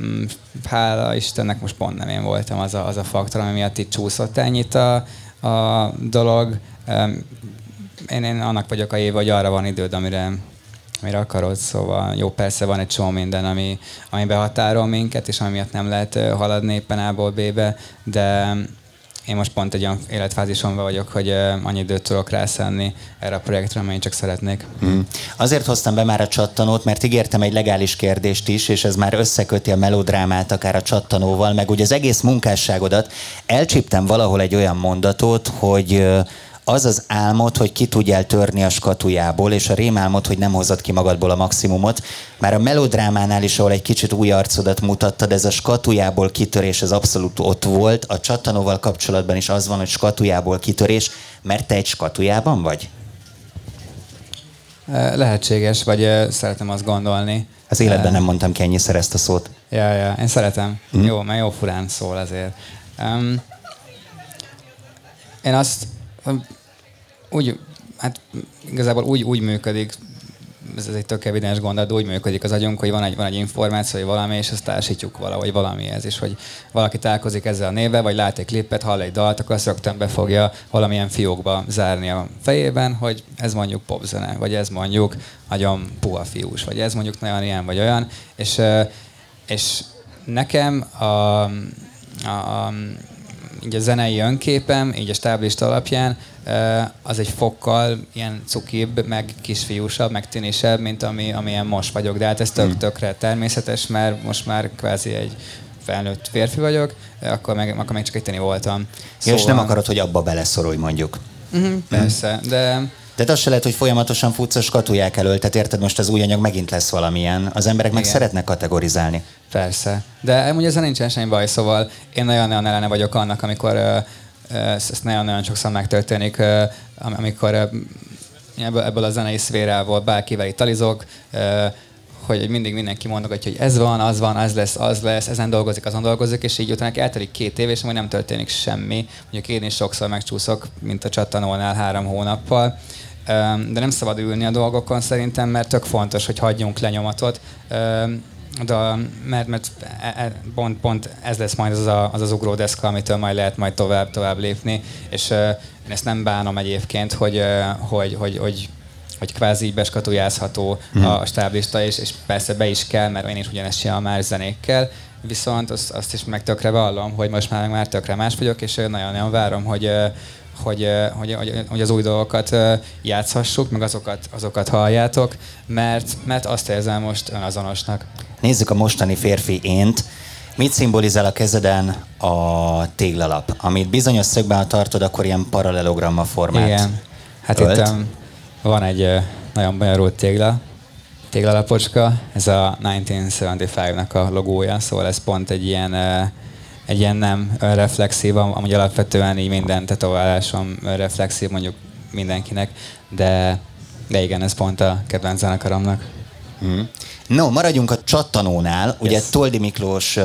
[SPEAKER 3] um, hála Istennek most pont nem én voltam az a, az a faktor, ami miatt itt csúszott ennyit a, a dolog. Um, én, én annak vagyok a év, hogy arra van időd, amire amire akarod, szóval jó, persze van egy csomó minden, ami, ami behatárol minket, és ami miatt nem lehet haladni éppen A-ból B-be, de én most pont egy olyan életfázison vagyok, hogy annyi időt tudok rászenni erre a projektre, amely csak szeretnék. Mm.
[SPEAKER 2] Azért hoztam be már a csattanót, mert ígértem egy legális kérdést is, és ez már összeköti a melodrámát akár a csattanóval, meg ugye az egész munkásságodat. Elcsíptem valahol egy olyan mondatot, hogy az az álmod, hogy ki tudjál törni a skatujából, és a rémálmod, hogy nem hozod ki magadból a maximumot. Már a melodrámánál is, ahol egy kicsit új arcodat mutattad, ez a skatujából kitörés, ez abszolút ott volt. A csatanóval kapcsolatban is az van, hogy skatujából kitörés, mert te egy skatujában vagy?
[SPEAKER 3] Lehetséges, vagy szeretem azt gondolni.
[SPEAKER 2] Az életben nem mondtam ki ennyiszer ezt a szót.
[SPEAKER 3] Ja, ja, én szeretem. Mm. Jó, mert jó furán szól azért. Um, én azt úgy, hát igazából úgy, úgy működik, ez egy tök evidens gondolat, de úgy működik az agyunk, hogy van egy, van egy információ, hogy valami, és ezt társítjuk valahogy valamihez, és hogy valaki találkozik ezzel a névvel, vagy lát egy klipet, hall egy dalt, akkor azt rögtön be fogja valamilyen fiókba zárni a fejében, hogy ez mondjuk popzene, vagy ez mondjuk nagyon puha fiús, vagy ez mondjuk nagyon ilyen, vagy olyan, és, és nekem a, a, a így a zenei önképem, így a stáblista alapján, az egy fokkal ilyen cukibb, meg kisfiúsabb, meg tűnésebb, mint ami, amilyen most vagyok. De hát ez tök, hmm. tökre természetes, mert most már kvázi egy felnőtt férfi vagyok, akkor meg, akkor meg csak egy voltam.
[SPEAKER 2] Szóval... és nem akarod, hogy abba beleszorulj mondjuk.
[SPEAKER 3] Uh-huh, persze, de
[SPEAKER 2] tehát az se lehet, hogy folyamatosan futsz a skatuják elől, tehát érted, most az új anyag megint lesz valamilyen. Az emberek Igen. meg szeretnek kategorizálni.
[SPEAKER 3] Persze. De amúgy ezzel nincsen semmi baj, szóval én nagyon-nagyon ellene vagyok annak, amikor ezt nagyon-nagyon sokszor megtörténik, amikor ebből, ebből a zenei szférából bárkivel itt talizok, hogy mindig mindenki mondogatja, hogy ez van, az van, az lesz, az lesz, ezen dolgozik, azon dolgozik, és így utána eltelik két év, és majd nem történik semmi. Mondjuk én is sokszor megcsúszok, mint a csattanónál három hónappal de nem szabad ülni a dolgokon szerintem, mert tök fontos, hogy hagyjunk lenyomatot. De, mert, mert e, e, pont, pont ez lesz majd az a, az, az ugródeszka, amitől majd lehet majd tovább, tovább lépni, és én ezt nem bánom egyébként, hogy, hogy, hogy, hogy hogy kvázi így beskatujázható hmm. a stáblista, és, és persze be is kell, mert én is ugyanezt csinálom már zenékkel, viszont azt, azt is meg tökre vallom, hogy most már, már tökre más vagyok, és nagyon-nagyon várom, hogy, hogy, hogy, hogy, az új dolgokat játszhassuk, meg azokat, azokat halljátok, mert, mert azt érzem most önazonosnak.
[SPEAKER 2] Nézzük a mostani férfi ént. Mit szimbolizál a kezeden a téglalap? Amit bizonyos szögben, ha tartod, akkor ilyen paralelogramma formát
[SPEAKER 3] Igen. Hát ölt. itt um, van egy uh, nagyon bonyolult tégla, téglalapocska, ez a 1975-nak a logója, szóval ez pont egy ilyen uh, egy ilyen nem reflexív, amúgy alapvetően így minden tetoválásom reflexív mondjuk mindenkinek, de, de igen, ez pont a kedvenc zenekaromnak.
[SPEAKER 2] Mm. No, maradjunk a csattanónál. Ugye yes. Toldi Miklós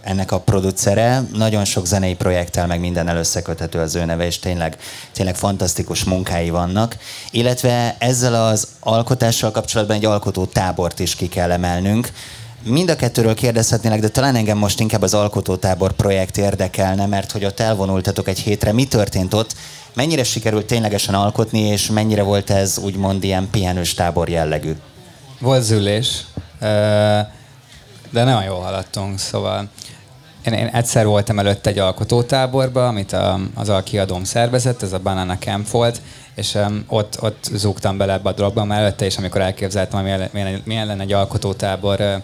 [SPEAKER 2] ennek a producere, nagyon sok zenei projekttel meg minden összeköthető az ő neve, és tényleg, tényleg fantasztikus munkái vannak. Illetve ezzel az alkotással kapcsolatban egy alkotó tábort is ki kell emelnünk. Mind a kettőről kérdezhetnélek, de talán engem most inkább az alkotótábor projekt érdekelne, mert hogy ott elvonultatok egy hétre. Mi történt ott? Mennyire sikerült ténylegesen alkotni, és mennyire volt ez úgymond ilyen pihenős tábor jellegű?
[SPEAKER 3] Volt zülés, de nagyon jól haladtunk, szóval én, én egyszer voltam előtt egy alkotótáborba, amit a, az alkiadóm szervezett, ez a Banana Camp volt, és um, ott, ott zúgtam bele ebbe a dologba, már előtte is, amikor elképzeltem, hogy milyen, milyen, milyen lenne egy alkotótábor,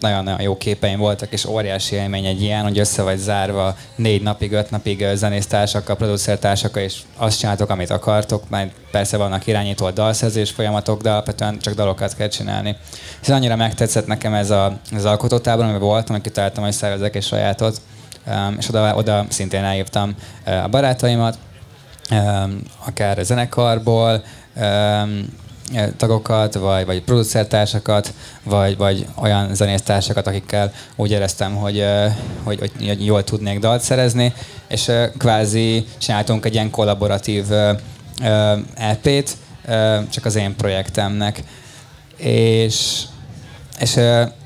[SPEAKER 3] nagyon-nagyon jó képeim voltak, és óriási élmény egy ilyen, hogy össze vagy zárva négy napig, öt napig zenésztársakkal, producertársakkal, és azt csináltok, amit akartok, mert persze vannak irányító dalszerzés folyamatok, de alapvetően csak dalokat kell csinálni. És annyira megtetszett nekem ez a, az alkotótábor, amiben voltam, hogy kitaláltam, hogy szervezek egy sajátot, és oda, oda szintén elhívtam a barátaimat, akár zenekarból, tagokat, vagy, vagy producertársakat, vagy, vagy olyan zenésztársakat, akikkel úgy éreztem, hogy, hogy, hogy jól tudnék dalt szerezni, és kvázi csináltunk egy ilyen kollaboratív EP-t, csak az én projektemnek. És és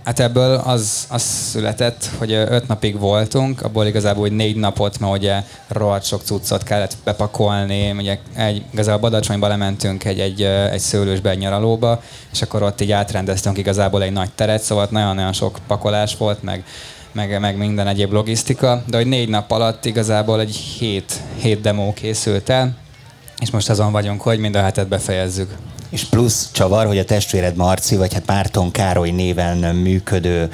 [SPEAKER 3] hát ebből az, az született, hogy öt napig voltunk, abból igazából hogy négy napot, mert ugye rohadt sok cuccot kellett bepakolni, ugye egy, igazából Badacsonyba lementünk egy, egy, egy szőlősbe, egy nyaralóba, és akkor ott így átrendeztünk igazából egy nagy teret, szóval nagyon-nagyon sok pakolás volt, meg, meg, meg minden egyéb logisztika, de hogy négy nap alatt igazából egy hét, hét demo készült el, és most azon vagyunk, hogy mind a hetet befejezzük.
[SPEAKER 2] És plusz csavar, hogy a testvéred Marci, vagy hát Márton Károly néven működő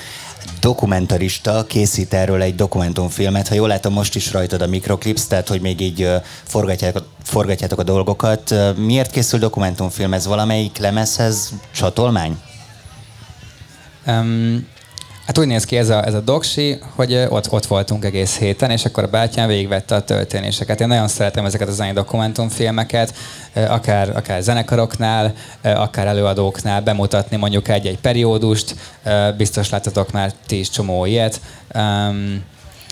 [SPEAKER 2] dokumentarista készít erről egy dokumentumfilmet. Ha jól látom, most is rajtad a mikroklips, tehát hogy még így forgatjátok, forgatjátok a dolgokat. Miért készül dokumentumfilm? Ez valamelyik lemezhez csatolmány?
[SPEAKER 3] Um, Hát úgy néz ki ez a, ez a doksi, hogy ott, ott voltunk egész héten, és akkor a bátyám végigvette a történéseket. Én nagyon szeretem ezeket a zenei dokumentumfilmeket, akár, akár zenekaroknál, akár előadóknál bemutatni mondjuk egy-egy periódust. Biztos láttatok már ti is csomó ilyet.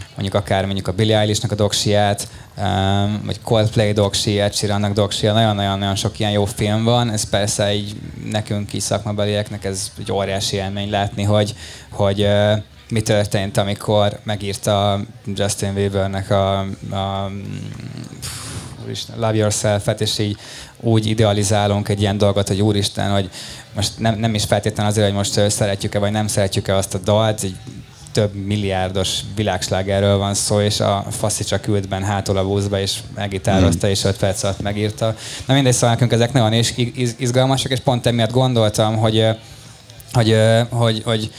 [SPEAKER 3] Mondjuk akár mondjuk a Billie Eilish-nak a doksiát, um, vagy Coldplay doksi, Ed Sheerannak doksia, nagyon-nagyon sok ilyen jó film van, ez persze így nekünk is szakmabelieknek ez egy óriási élmény látni, hogy, hogy mi történt, amikor megírta Justin Biebernek a, a Love Yourself-et, és így úgy idealizálunk egy ilyen dolgot, hogy úristen, hogy most nem, nem is feltétlenül azért, hogy most szeretjük-e vagy nem szeretjük-e azt a dalt, így több milliárdos világslágerről van szó, és a faszi csak ült benne hátul a buszba, és megitározta, mm. és öt perc alatt megírta. Na mindegy, szóval nekünk ezek nagyon is izgalmasak, és pont emiatt gondoltam, hogy, hogy, hogy, hogy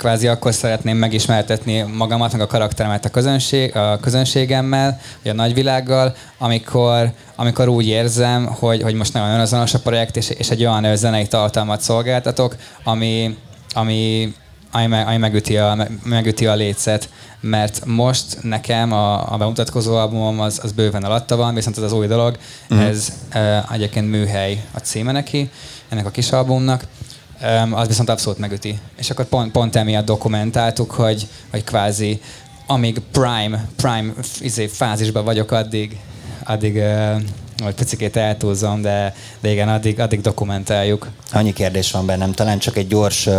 [SPEAKER 3] kvázi akkor szeretném megismertetni magamat, meg a karakteremet a, közönség, a közönségemmel, vagy a nagyvilággal, amikor, amikor úgy érzem, hogy, hogy most nagyon önazonos a projekt, és, és egy olyan zenei tartalmat szolgáltatok, ami, ami ami, meg, ami megüti, a, megüti a lécet, mert most nekem a, a bemutatkozó albumom az, az bőven alatta van, viszont ez az új dolog, mm. ez uh, egyébként műhely a címe neki, ennek a kis albumnak, um, az viszont abszolút megüti. És akkor pont, pont emiatt dokumentáltuk, hogy, hogy kvázi amíg prime, prime izé, fázisban vagyok, addig, addig uh, vagy picit eltúlzom, de, de igen, addig, addig dokumentáljuk.
[SPEAKER 2] Annyi kérdés van bennem, talán csak egy gyors uh,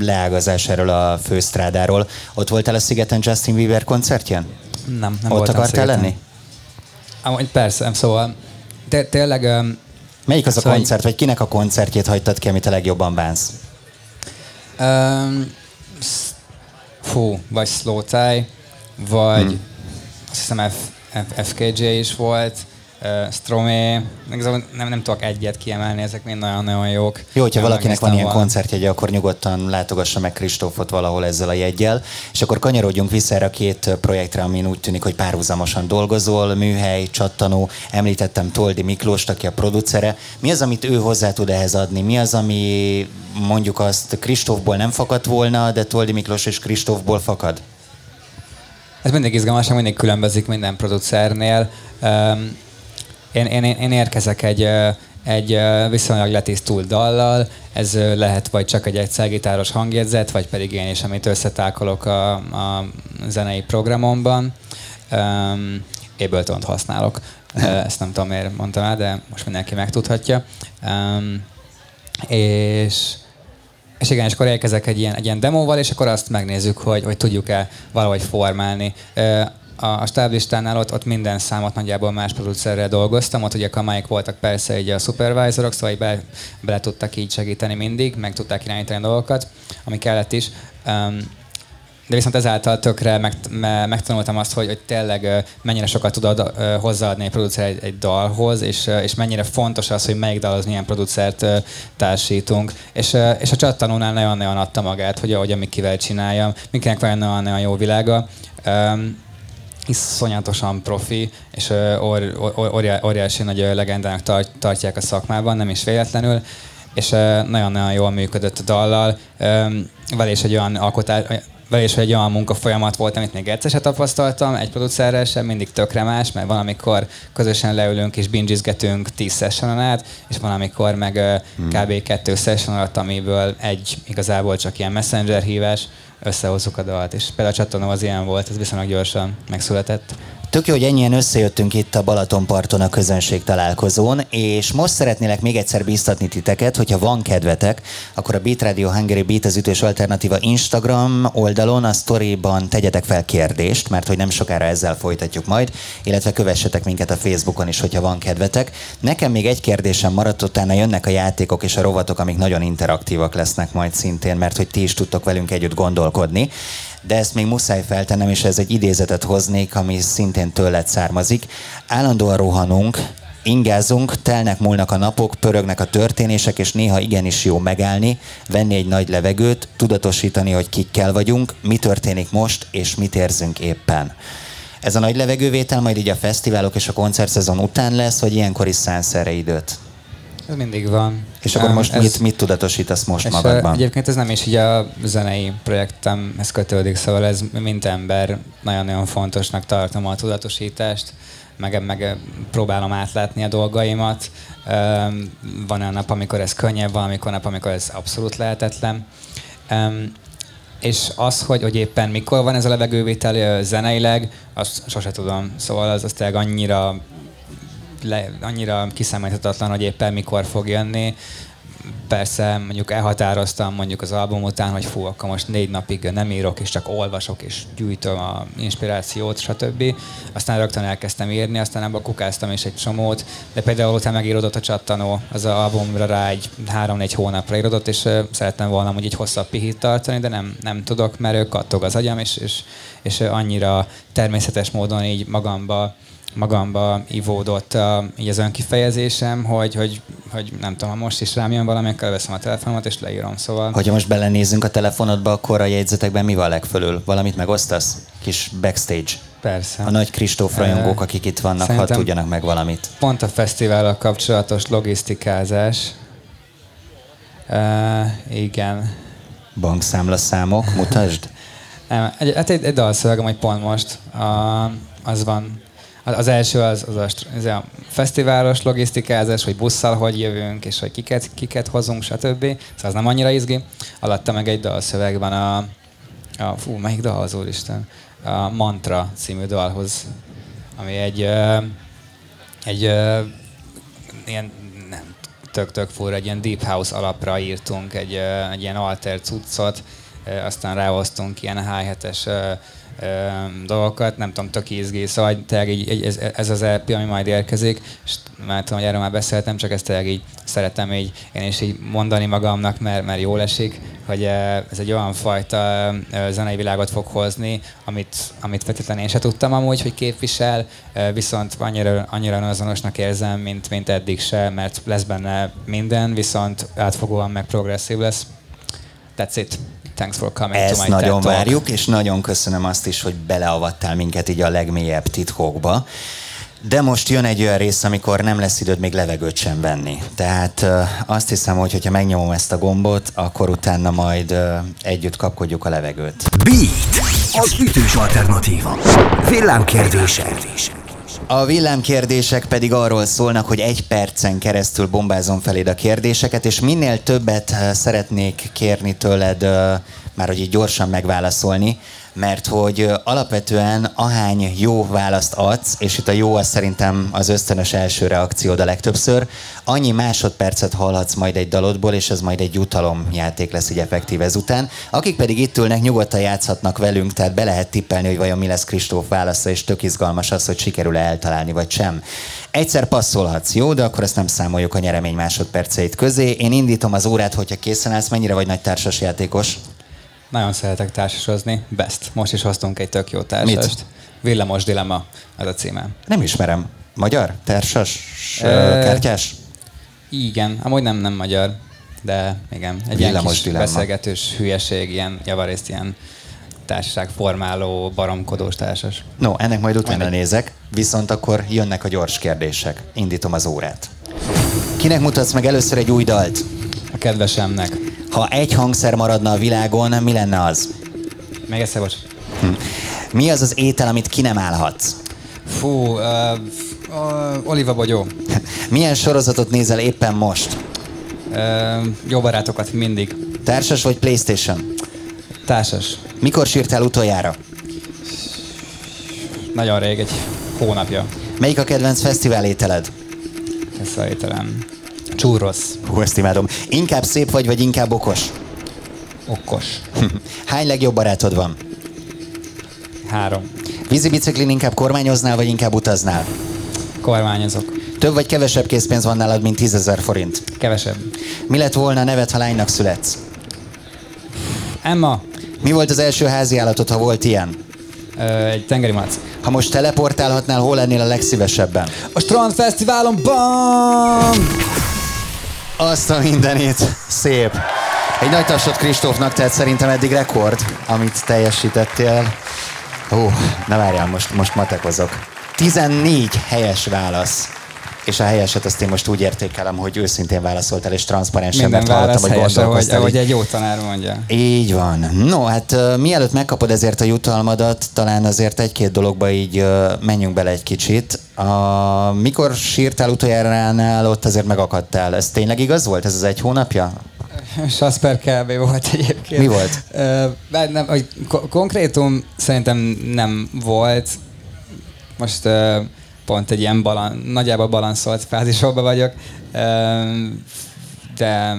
[SPEAKER 2] leágazás erről a fősztrádáról. Ott voltál a Szigeten Justin Bieber koncertjén?
[SPEAKER 3] Nem, nem
[SPEAKER 2] Ott akartál lenni?
[SPEAKER 3] Amúgy persze, szóval de, tényleg... Um,
[SPEAKER 2] Melyik az szóval a koncert, vagy kinek a koncertjét hagytad ki, amit a legjobban bánsz?
[SPEAKER 3] Um, fú, vagy Slow Tie, vagy hmm. azt hiszem F, F, FKJ is volt, uh, Stromé, nem, nem tudok egyet kiemelni, ezek mind nagyon-nagyon jók.
[SPEAKER 2] Jó, hogyha valakinek van ilyen koncertjegye, akkor nyugodtan látogassa meg Kristófot valahol ezzel a jegyel, és akkor kanyarodjunk vissza erre a két projektre, amin úgy tűnik, hogy párhuzamosan dolgozol, műhely, csattanó, említettem Toldi Miklóst, aki a producere. Mi az, amit ő hozzá tud ehhez adni? Mi az, ami mondjuk azt Kristófból nem fakadt volna, de Toldi Miklós és Kristófból fakad?
[SPEAKER 3] Ez mindig izgalmas, mindig különbözik minden producernél. Um, én, én, én érkezek egy, egy viszonylag letisztult dallal, ez lehet vagy csak egy egyszergitáros hangjegyzet, vagy pedig én is, amit összetákolok a, a zenei programomban. Um, ableton használok. Ezt nem tudom, miért mondtam el, de most mindenki megtudhatja. Um, és és igen, és akkor érkezek egy ilyen, egy ilyen demóval, és akkor azt megnézzük, hogy, hogy tudjuk-e valahogy formálni a, a stáblistánál ott, ott minden számot nagyjából más producerrel dolgoztam, ott ugye kamáik voltak persze így a supervisorok, szóval be, bele tudtak így segíteni mindig, meg tudták irányítani a dolgokat, ami kellett is. Um, de viszont ezáltal tökre meg, me, megtanultam azt, hogy, hogy tényleg mennyire sokat tud ad, hozzáadni egy producer egy, egy dalhoz, és, és mennyire fontos az, hogy melyik dalhoz milyen producert társítunk. És, és a csattanónál nagyon-nagyon adta magát, hogy ahogy Mikivel csináljam, Mikinek van nagyon-nagyon jó világa. Um, iszonyatosan profi, és or, or, óriási nagy legendának tart, tartják a szakmában, nem is véletlenül, és nagyon-nagyon jól működött a dallal. Vele is egy olyan alkotás, vele is egy olyan munkafolyamat volt, amit még egyszer sem tapasztaltam, egy producerrel sem, mindig tökre más, mert valamikor közösen leülünk és bingizgetünk 10 sessionon át, és valamikor meg hmm. kb. kettő session alatt, amiből egy igazából csak ilyen messenger hívás, összehozzuk a dalt. És például a csatorna az ilyen volt, ez viszonylag gyorsan megszületett.
[SPEAKER 2] Tök jó, hogy ennyien összejöttünk itt a Balatonparton a közönség találkozón, és most szeretnélek még egyszer bíztatni titeket, hogyha van kedvetek, akkor a Beat Radio Hungary Beat az ütős alternatíva Instagram oldalon, a storyban tegyetek fel kérdést, mert hogy nem sokára ezzel folytatjuk majd, illetve kövessetek minket a Facebookon is, hogyha van kedvetek. Nekem még egy kérdésem maradt, utána jönnek a játékok és a rovatok, amik nagyon interaktívak lesznek majd szintén, mert hogy ti is tudtok velünk együtt gondolkodni de ezt még muszáj feltennem, és ez egy idézetet hoznék, ami szintén tőled származik. Állandóan rohanunk, ingázunk, telnek múlnak a napok, pörögnek a történések, és néha igenis jó megállni, venni egy nagy levegőt, tudatosítani, hogy kikkel vagyunk, mi történik most, és mit érzünk éppen. Ez a nagy levegővétel majd így a fesztiválok és a koncertszezon után lesz, vagy ilyenkor is szánsz erre időt?
[SPEAKER 3] Ez mindig van.
[SPEAKER 2] És akkor most ez, mit, mit tudatosítasz most és magadban?
[SPEAKER 3] Egyébként ez nem is így a zenei projektemhez kötődik, szóval ez mint ember nagyon-nagyon fontosnak tartom a tudatosítást, meg, meg próbálom átlátni a dolgaimat. Van olyan nap, amikor ez könnyebb, van amikor nap, amikor ez abszolút lehetetlen. És az, hogy, hogy éppen mikor van ez a levegővétel zeneileg, azt sose tudom. Szóval az, az tényleg annyira le, annyira kiszámíthatatlan, hogy éppen mikor fog jönni. Persze mondjuk elhatároztam mondjuk az album után, hogy fú, akkor most négy napig nem írok, és csak olvasok, és gyűjtöm a inspirációt, stb. Aztán rögtön elkezdtem írni, aztán abban kukáztam is egy csomót, de például utána megírodott a csattanó, az a albumra rá egy három-négy hónapra írodott, és szerettem volna hogy egy hosszabb pihit tartani, de nem, nem tudok, mert ő kattog az agyam, és, és, és annyira természetes módon így magamba magamba ivódott uh, így az önkifejezésem, hogy, hogy, hogy nem tudom, ha most is rám jön valami, akkor veszem a telefonomat és leírom, szóval...
[SPEAKER 2] Hogyha most belenézzünk a telefonodba, akkor a jegyzetekben mi van legfölül? Valamit megosztasz? Kis backstage?
[SPEAKER 3] Persze.
[SPEAKER 2] A nagy Kristóf rajongók, akik itt vannak, ha tudjanak meg valamit.
[SPEAKER 3] Pont a fesztivállal kapcsolatos logisztikázás. Uh, igen.
[SPEAKER 2] Bankszámlaszámok, mutasd.
[SPEAKER 3] Nem, egy, hát egy, egy dalszövegem, hogy pont most uh, az van az első az, az, a, az a fesztiválos logisztikázás, hogy busszal hogy jövünk, és hogy kiket, kiket hozunk, stb. Szóval az nem annyira izgi. Alatta meg egy dalszöveg van a, a fú, melyik dal az úristen? A Mantra című dalhoz, ami egy, egy ilyen nem, tök-tök fura, egy ilyen deep house alapra írtunk egy, egy ilyen alter cuccot, aztán ráhoztunk ilyen hi dolgokat, nem tudom, tök izgi, szóval tényleg így, ez, ez, az EP, ami majd érkezik, és már tudom, hogy erről már beszéltem, csak ezt tényleg így szeretem így én is így mondani magamnak, mert, mert jól esik, hogy ez egy olyan fajta zenei világot fog hozni, amit, amit feltétlenül én sem tudtam amúgy, hogy képvisel, viszont annyira, annyira azonosnak érzem, mint, mint eddig se, mert lesz benne minden, viszont átfogóan meg progresszív lesz. That's it. Thanks for coming
[SPEAKER 2] Ezt
[SPEAKER 3] to my
[SPEAKER 2] nagyon TED várjuk, és nagyon köszönöm azt is, hogy beleavattál minket így a legmélyebb titkokba. De most jön egy olyan rész, amikor nem lesz időd még levegőt sem venni. Tehát azt hiszem, hogy ha megnyomom ezt a gombot, akkor utána majd együtt kapkodjuk a levegőt.
[SPEAKER 1] Beat, az ütős alternatíva. Villámkérdések.
[SPEAKER 2] A villámkérdések pedig arról szólnak, hogy egy percen keresztül bombázom feléd a kérdéseket, és minél többet szeretnék kérni tőled, már hogy így gyorsan megválaszolni, mert hogy alapvetően ahány jó választ adsz, és itt a jó az szerintem az ösztönös első reakciód a legtöbbször, annyi másodpercet hallhatsz majd egy dalodból, és ez majd egy jutalomjáték lesz így effektív ezután. Akik pedig itt ülnek, nyugodtan játszhatnak velünk, tehát be lehet tippelni, hogy vajon mi lesz Kristóf válasza, és tök izgalmas az, hogy sikerül-e eltalálni, vagy sem. Egyszer passzolhatsz, jó, de akkor ezt nem számoljuk a nyeremény másodperceit közé. Én indítom az órát, hogyha készen állsz, mennyire vagy nagy társasjátékos?
[SPEAKER 3] Nagyon szeretek társasozni. Best. Most is hoztunk egy tök jó társast.
[SPEAKER 2] Mit?
[SPEAKER 3] Villamos Dilemma, ez a címe.
[SPEAKER 2] Nem ismerem. Magyar? Társas?
[SPEAKER 3] Ö,
[SPEAKER 2] Kártyás?
[SPEAKER 3] Igen, amúgy nem, nem magyar, de igen. Egy ilyen
[SPEAKER 2] Villamos
[SPEAKER 3] kis
[SPEAKER 2] dilemma.
[SPEAKER 3] beszélgetős hülyeség, ilyen javarészt ilyen társaságformáló, baromkodós társas.
[SPEAKER 2] No, ennek majd utána
[SPEAKER 3] Mindegy.
[SPEAKER 2] nézek, viszont akkor jönnek a gyors kérdések. Indítom az órát. Kinek mutatsz meg először egy új dalt?
[SPEAKER 3] A kedvesemnek.
[SPEAKER 2] Ha egy hangszer maradna a világon, mi lenne az?
[SPEAKER 3] Még egyszer, bocs.
[SPEAKER 2] Mi az az étel, amit ki nem állhatsz?
[SPEAKER 3] Fú, uh, uh, Oliva Bogyó.
[SPEAKER 2] Milyen sorozatot nézel éppen most?
[SPEAKER 3] Uh, jó barátokat mindig.
[SPEAKER 2] Társas vagy Playstation?
[SPEAKER 3] Társas.
[SPEAKER 2] Mikor sírtál utoljára?
[SPEAKER 3] Nagyon rég, egy hónapja.
[SPEAKER 2] Melyik a kedvenc fesztivál ételed?
[SPEAKER 3] Ez a ételem. Csúrosz.
[SPEAKER 2] Hú, ezt imádom. Inkább szép vagy, vagy inkább okos?
[SPEAKER 3] Okos.
[SPEAKER 2] Hány legjobb barátod van?
[SPEAKER 3] Három.
[SPEAKER 2] Vízi biciklin inkább kormányoznál, vagy inkább utaznál?
[SPEAKER 3] Kormányozok.
[SPEAKER 2] Több vagy kevesebb készpénz van nálad, mint 10 ezer forint?
[SPEAKER 3] Kevesebb.
[SPEAKER 2] Mi lett volna a neved, ha lánynak születsz?
[SPEAKER 3] Emma.
[SPEAKER 2] Mi volt az első házi állatod, ha volt ilyen?
[SPEAKER 3] Ö, egy tengeri malac.
[SPEAKER 2] Ha most teleportálhatnál, hol lennél a legszívesebben?
[SPEAKER 3] A Strand Fesztiválon BAM!
[SPEAKER 2] Azt a mindenit. Szép. Egy nagy tapsot Kristófnak, tehát szerintem eddig rekord, amit teljesítettél. Ó, na várjál, most, most matekozok. 14 helyes válasz. És a helyeset azt én most úgy értékelem, hogy őszintén válaszoltál, és transzparensen, mert hallottam, hogy
[SPEAKER 3] ahogy,
[SPEAKER 2] gondolkoztál.
[SPEAKER 3] ahogy
[SPEAKER 2] így.
[SPEAKER 3] egy jó tanár mondja.
[SPEAKER 2] Így van. No, hát uh, mielőtt megkapod ezért a jutalmadat, talán azért egy-két dologba így uh, menjünk bele egy kicsit. Uh, mikor sírtál utoljára ott azért megakadtál. Ez tényleg igaz volt? Ez az egy hónapja?
[SPEAKER 3] Jasper Kelvé volt egyébként.
[SPEAKER 2] Mi volt?
[SPEAKER 3] Bár nem, hogy ko- konkrétum szerintem nem volt. Most ö, pont egy ilyen balan, nagyjából balanszolt fázisokban vagyok, Ö, de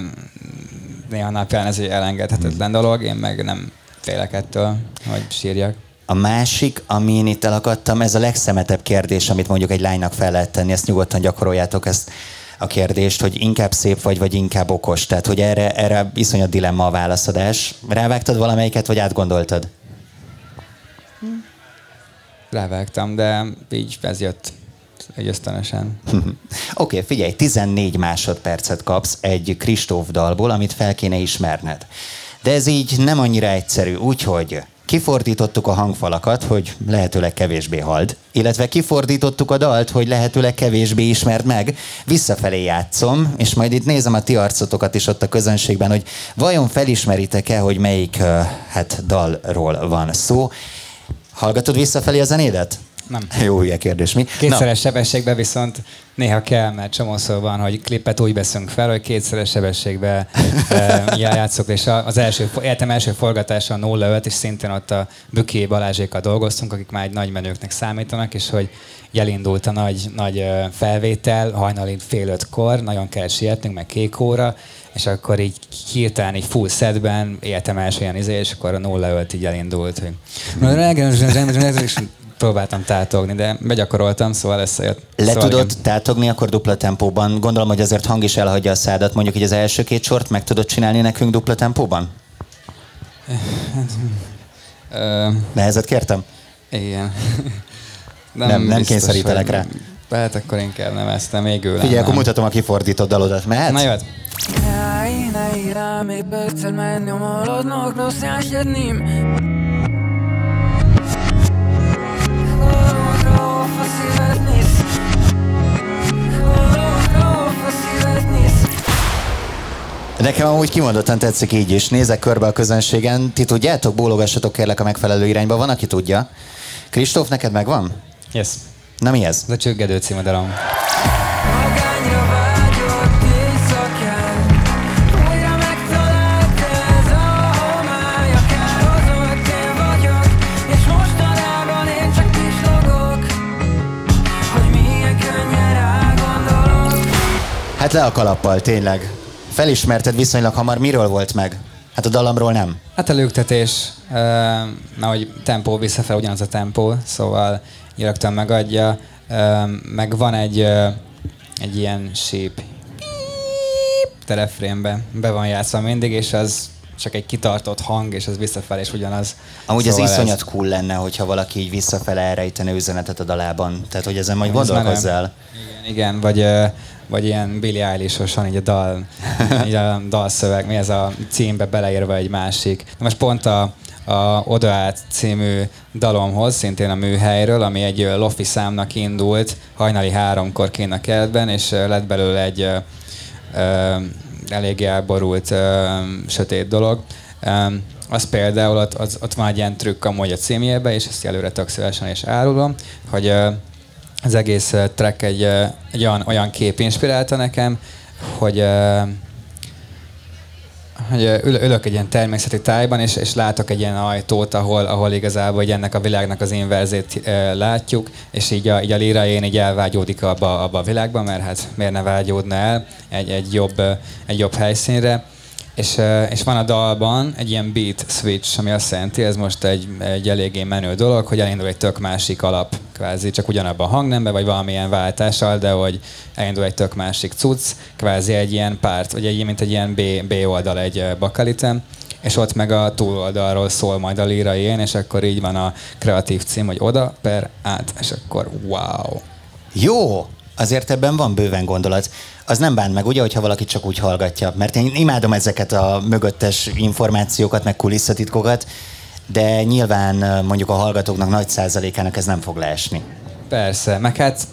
[SPEAKER 3] néha napján ez egy elengedhetetlen dolog, én meg nem félek ettől, hogy sírjak.
[SPEAKER 2] A másik, amin itt elakadtam, ez a legszemetebb kérdés, amit mondjuk egy lánynak fel lehet tenni. Ezt nyugodtan gyakoroljátok ezt a kérdést, hogy inkább szép vagy, vagy inkább okos. Tehát, hogy erre, erre iszonyat dilemma a válaszadás. Rávágtad valamelyiket, vagy átgondoltad?
[SPEAKER 3] Rávágtam, de így ez jött egy ösztönösen.
[SPEAKER 2] Oké, okay, figyelj, 14 másodpercet kapsz egy Kristóf dalból, amit fel kéne ismerned. De ez így nem annyira egyszerű, úgyhogy kifordítottuk a hangfalakat, hogy lehetőleg kevésbé hald, illetve kifordítottuk a dalt, hogy lehetőleg kevésbé ismerd meg. Visszafelé játszom, és majd itt nézem a ti arcotokat is ott a közönségben, hogy vajon felismeritek-e, hogy melyik hát dalról van szó. Hallgatod visszafelé a zenédet?
[SPEAKER 3] Nem.
[SPEAKER 2] Jó hülye kérdés, mi?
[SPEAKER 3] Kétszeres sebességben viszont néha kell, mert csomószor van, hogy klippet úgy veszünk fel, hogy kétszeres sebességben e, játszok, és az első, életem első forgatása a 05, és szintén ott a Büki Balázsékkal dolgoztunk, akik már egy nagy menőknek számítanak, és hogy elindult a nagy, nagy felvétel, hajnali fél ötkor, nagyon kell sietnünk, meg kék óra, és akkor így hirtelen így full setben életem első ilyen izé, és akkor a 05 így elindult, hogy próbáltam tátogni, de begyakoroltam, szóval összejött.
[SPEAKER 2] Le
[SPEAKER 3] szóval
[SPEAKER 2] tudod
[SPEAKER 3] igen.
[SPEAKER 2] tátogni akkor dupla tempóban? Gondolom, hogy azért hang is elhagyja a szádat. Mondjuk így az első két sort meg tudod csinálni nekünk dupla tempóban? Nehezet kértem?
[SPEAKER 3] igen.
[SPEAKER 2] Nem- nem kényszerítelek
[SPEAKER 3] hogy-
[SPEAKER 2] rá.
[SPEAKER 3] Hát akkor inkább nem ezt, nem még ő
[SPEAKER 2] Figyelj, akkor mutatom a kifordított dalodat. Mehet?
[SPEAKER 3] Na jöhet.
[SPEAKER 4] Ai, ne irá még perccel menni a maradnak,
[SPEAKER 2] Nekem amúgy kimondottan tetszik így is. Nézek körbe a közönségen. Ti tudjátok? Bólogassatok kérlek a megfelelő irányba. Van, aki tudja. Kristóf, neked megvan?
[SPEAKER 3] Yes.
[SPEAKER 2] Na mi ez?
[SPEAKER 3] Ez a Csüggedő című dalom.
[SPEAKER 2] Hát le a kalappal, tényleg. Felismerted viszonylag hamar. Miről volt meg? Hát a dallamról nem.
[SPEAKER 3] Hát a lüktetés, uh, na, hogy tempó visszafelé ugyanaz a tempó, szóval rögtön megadja. Uh, meg van egy, uh, egy ilyen síp te refrénbe, be van játszva mindig, és az csak egy kitartott hang, és ez visszafelé is ugyanaz.
[SPEAKER 2] Amúgy szóval az iszonyat ez... cool lenne, hogyha valaki így visszafele elrejtene üzenetet a dalában. Tehát, hogy ezen majd gondolkozzál.
[SPEAKER 3] Igen, igen, vagy, vagy ilyen Billy Eilish-osan így a dal, így a dalszöveg, mi ez a címbe beleírva egy másik. Most pont a, a Odaát című dalomhoz, szintén a műhelyről, ami egy lofi számnak indult, hajnali háromkor kén a kertben, és lett belőle egy ö, ö, eléggé elborult ö, sötét dolog. Ö, az például, ott, az, ott van egy ilyen trükk amúgy a címjébe, és ezt előre tök szívesen is árulom, hogy ö, az egész track egy, egy olyan, olyan kép inspirálta nekem, hogy hogy ül, ülök egy ilyen természeti tájban, és, és látok egy ilyen ajtót, ahol, ahol igazából hogy ennek a világnak az inverzét e, látjuk, és így a, így a líra én így elvágyódik abba, abba a világba, mert hát miért ne vágyódna el egy, egy, jobb, egy jobb helyszínre. És, és van a dalban egy ilyen beat switch, ami azt jelenti, ez most egy, egy eléggé menő dolog, hogy elindul egy tök másik alap, kvázi csak ugyanabban a hangnembe, vagy valamilyen váltással, de hogy elindul egy tök másik cucc, kvázi egy ilyen párt, vagy egy, mint egy ilyen B, B oldal egy bakalitem, és ott meg a túloldalról szól majd a én, és akkor így van a kreatív cím, hogy oda per át, és akkor wow.
[SPEAKER 2] Jó, azért ebben van bőven gondolat az nem bánt meg, ugye, hogyha valaki csak úgy hallgatja. Mert én imádom ezeket a mögöttes információkat, meg kulisszatitkokat, de nyilván mondjuk a hallgatóknak nagy százalékának ez nem fog leesni.
[SPEAKER 3] Persze, meg hát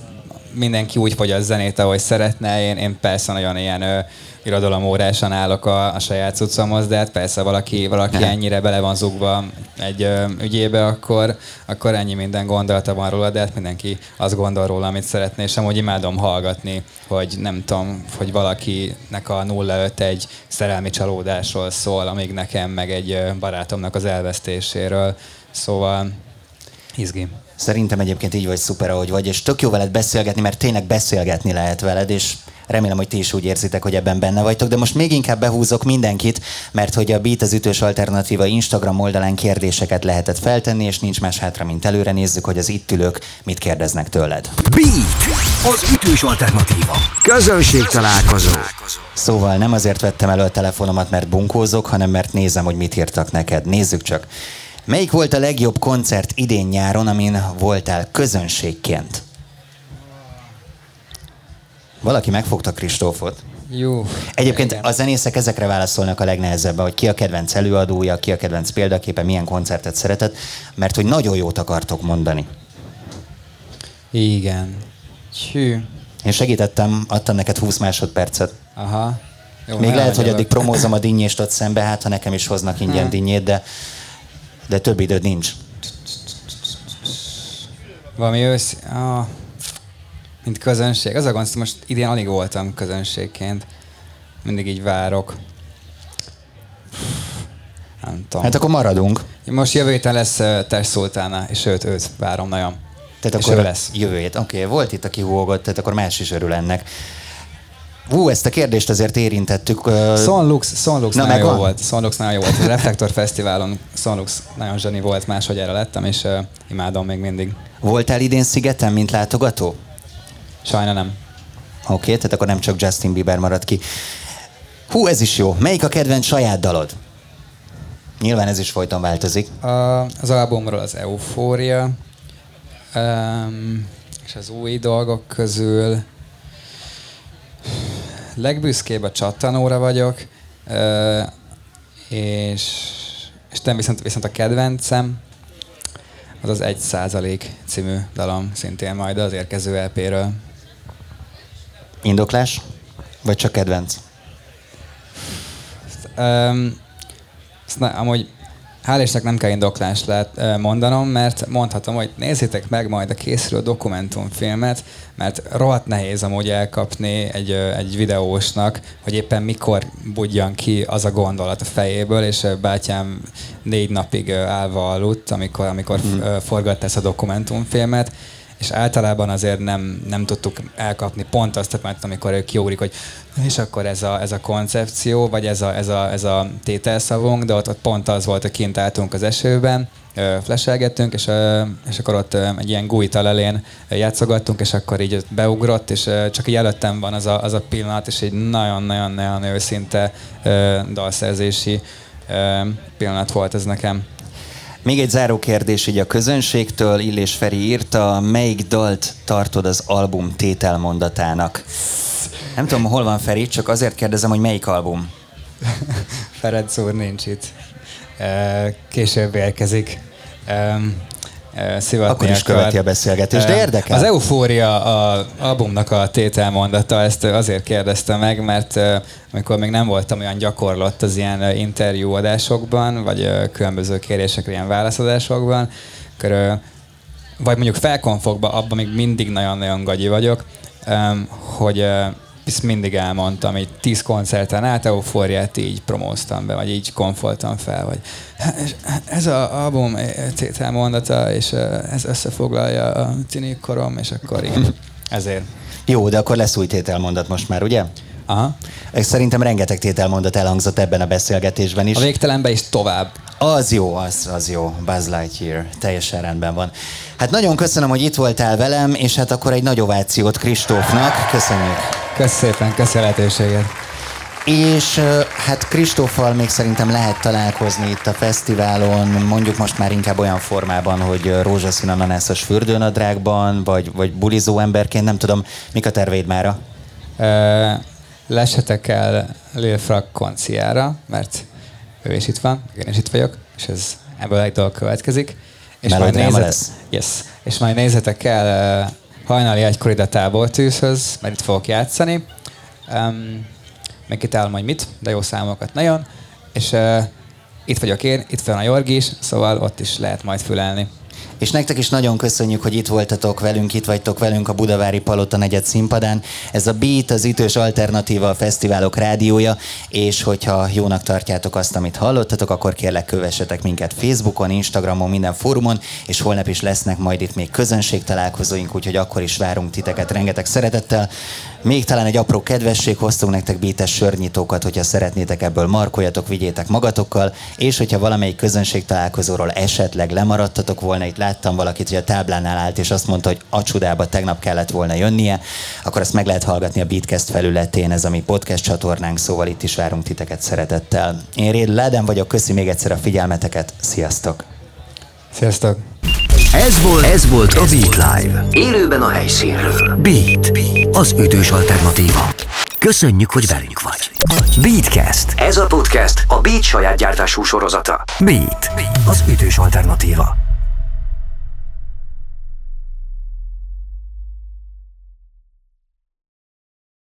[SPEAKER 3] mindenki úgy fogy a zenét, ahogy szeretne. Én, én persze nagyon ilyen irodalomórásan állok a, a saját cuccomhoz, de hát persze valaki, valaki ennyire bele van zugva egy ö, ügyébe, akkor, akkor ennyi minden gondolata van róla, de hát mindenki azt gondol róla, amit szeretné, és amúgy imádom hallgatni, hogy nem tudom, hogy valakinek a 05 egy szerelmi csalódásról szól, amíg nekem meg egy barátomnak az elvesztéséről. Szóval izgi.
[SPEAKER 2] Szerintem egyébként így vagy szuper, ahogy vagy, és tök jó veled beszélgetni, mert tényleg beszélgetni lehet veled, és Remélem, hogy ti is úgy érzitek, hogy ebben benne vagytok, de most még inkább behúzok mindenkit, mert hogy a Beat az ütős alternatíva Instagram oldalán kérdéseket lehetett feltenni, és nincs más hátra, mint előre nézzük, hogy az itt ülők mit kérdeznek tőled.
[SPEAKER 1] Beat az ütős alternatíva. Közönség találkozó.
[SPEAKER 2] Szóval nem azért vettem elő a telefonomat, mert bunkózok, hanem mert nézem, hogy mit írtak neked. Nézzük csak. Melyik volt a legjobb koncert idén nyáron, amin voltál közönségként? Valaki megfogta Kristófot.
[SPEAKER 3] Jó.
[SPEAKER 2] Egyébként igen. a zenészek ezekre válaszolnak a legnehezebben, hogy ki a kedvenc előadója, ki a kedvenc példaképe, milyen koncertet szeretett, mert hogy nagyon jót akartok mondani.
[SPEAKER 3] Igen. Hű.
[SPEAKER 2] Én segítettem, adtam neked 20 másodpercet.
[SPEAKER 3] Aha.
[SPEAKER 2] Jó, Még lehet, hogy addig promózom a dinnyést ott szembe, hát ha nekem is hoznak ingyen hmm. dinnyét, de, de több időd nincs.
[SPEAKER 3] Valami ősz... Ah, mint közönség. Az a gond, most idén alig voltam közönségként. Mindig így várok.
[SPEAKER 2] Nem tudom. Hát akkor maradunk.
[SPEAKER 3] Most jövő héten lesz uh, test szultána, és őt, őt várom nagyon.
[SPEAKER 2] Tehát és akkor lesz. jövő hét. Oké, okay, volt itt, aki húgott, tehát akkor más is örül ennek. Hú, ezt a kérdést azért érintettük.
[SPEAKER 3] Sonlux, Sonlux Na, nagyon jó volt. Sonlux nagyon jó volt. A Reflektor Fesztiválon Sonlux nagyon zseni volt, máshogy lettem, és uh, imádom még mindig.
[SPEAKER 2] Voltál idén szigeten, mint látogató?
[SPEAKER 3] Sajna nem.
[SPEAKER 2] Oké, okay, tehát akkor nem csak Justin Bieber marad ki. Hú, ez is jó. Melyik a kedvenc saját dalod? Nyilván ez is folyton változik.
[SPEAKER 3] A, az albumról az Eufória, um, és az új dolgok közül legbüszkébb a csattanóra vagyok, és, és nem viszont, viszont a kedvencem, az az Egy százalék című dalom, szintén majd az érkező LP-ről.
[SPEAKER 2] Indoklás? Vagy csak kedvenc?
[SPEAKER 3] Um, ezt ne, amúgy hál' Istennek nem kell indoklást lehet mondanom, mert mondhatom, hogy nézzétek meg majd a készülő dokumentumfilmet, mert rohadt nehéz amúgy elkapni egy, egy videósnak, hogy éppen mikor budjan ki az a gondolat a fejéből, és bátyám négy napig állva aludt, amikor, amikor mm. forgatta ezt a dokumentumfilmet, és általában azért nem, nem tudtuk elkapni pont azt mert amikor ő kiugrik, hogy és akkor ez a, ez a koncepció, vagy ez a, ez a, ez a tételszavunk, de ott, ott pont az volt, hogy kint álltunk az esőben, fleselgettünk, és, és akkor ott egy ilyen gújtal elén játszogattunk, és akkor így beugrott, és csak így előttem van az a, az a pillanat, és egy nagyon-nagyon-nagyon őszinte dalszerzési pillanat volt ez nekem.
[SPEAKER 2] Még egy záró kérdés így a közönségtől. Illés Feri írta, melyik dalt tartod az album tételmondatának? Nem tudom, hol van Feri, csak azért kérdezem, hogy melyik album?
[SPEAKER 3] Ferenc úr nincs itt. Később érkezik.
[SPEAKER 2] Szivatni Akkor is követi a beszélgetést, de érdekel.
[SPEAKER 3] Az Eufória a albumnak a tételmondata, ezt azért kérdezte meg, mert amikor még nem voltam olyan gyakorlott az ilyen interjúadásokban, vagy különböző kérésekre ilyen válaszadásokban, akkor vagy mondjuk felkonfokba, abban még mindig nagyon-nagyon gagyi vagyok, hogy ezt mindig elmondtam, hogy tíz koncerten át eufóriát így promóztam be, vagy így konfoltam fel, hogy ez az album tételmondata, és ez összefoglalja a tini korom, és akkor igen, ezért.
[SPEAKER 2] Jó, de akkor lesz új tételmondat most már, ugye?
[SPEAKER 3] Aha.
[SPEAKER 2] Szerintem rengeteg tételmondat elhangzott ebben a beszélgetésben is.
[SPEAKER 3] A végtelenbe is tovább.
[SPEAKER 2] Az jó, az, az jó. Buzz Lightyear. Teljesen rendben van. Hát nagyon köszönöm, hogy itt voltál velem, és hát akkor egy nagy ovációt Kristófnak. Köszönjük.
[SPEAKER 3] Köszönöm szépen, lehetőséget.
[SPEAKER 2] És hát Kristóffal még szerintem lehet találkozni itt a fesztiválon, mondjuk most már inkább olyan formában, hogy rózsaszín ananászos fürdőnadrágban, vagy, vagy bulizó emberként, nem tudom, mik a terveid mára?
[SPEAKER 3] Lesetek el Lil Frag konciára, mert ő is itt van, én is itt vagyok, és ez ebből egy dolog következik.
[SPEAKER 2] És majd, nézet, lesz.
[SPEAKER 3] Yes, és majd nézzetek el uh, hajnali egykor ide tábortűzhöz, mert itt fogok játszani. Um, még kitálom, hogy mit, de jó számokat nagyon. És uh, itt vagyok én, itt van a Jorgi is, szóval ott is lehet majd fülelni.
[SPEAKER 2] És nektek is nagyon köszönjük, hogy itt voltatok velünk, itt vagytok velünk a Budavári Palota negyed színpadán. Ez a Beat, az ütős alternatíva a fesztiválok rádiója, és hogyha jónak tartjátok azt, amit hallottatok, akkor kérlek kövessetek minket Facebookon, Instagramon, minden fórumon, és holnap is lesznek majd itt még közönség találkozóink, úgyhogy akkor is várunk titeket rengeteg szeretettel. Még talán egy apró kedvesség, hoztunk nektek bítes sörnyitókat, hogyha szeretnétek ebből markoljatok, vigyétek magatokkal, és hogyha valamelyik közönség találkozóról esetleg lemaradtatok volna, itt láttam valakit, hogy a táblánál állt, és azt mondta, hogy a csudába tegnap kellett volna jönnie, akkor azt meg lehet hallgatni a Beatcast felületén, ez a mi podcast csatornánk, szóval itt is várunk titeket szeretettel. Én Réd Ládem vagyok, köszi még egyszer a figyelmeteket, sziasztok!
[SPEAKER 3] Sziasztok!
[SPEAKER 1] Ez volt, ez volt a Beat Live. Élőben a helyszínről. Beat, az ütős alternatíva. Köszönjük, hogy velünk vagy. Beatcast. Ez a podcast a Beat saját gyártású sorozata. Beat, az ütős alternatíva.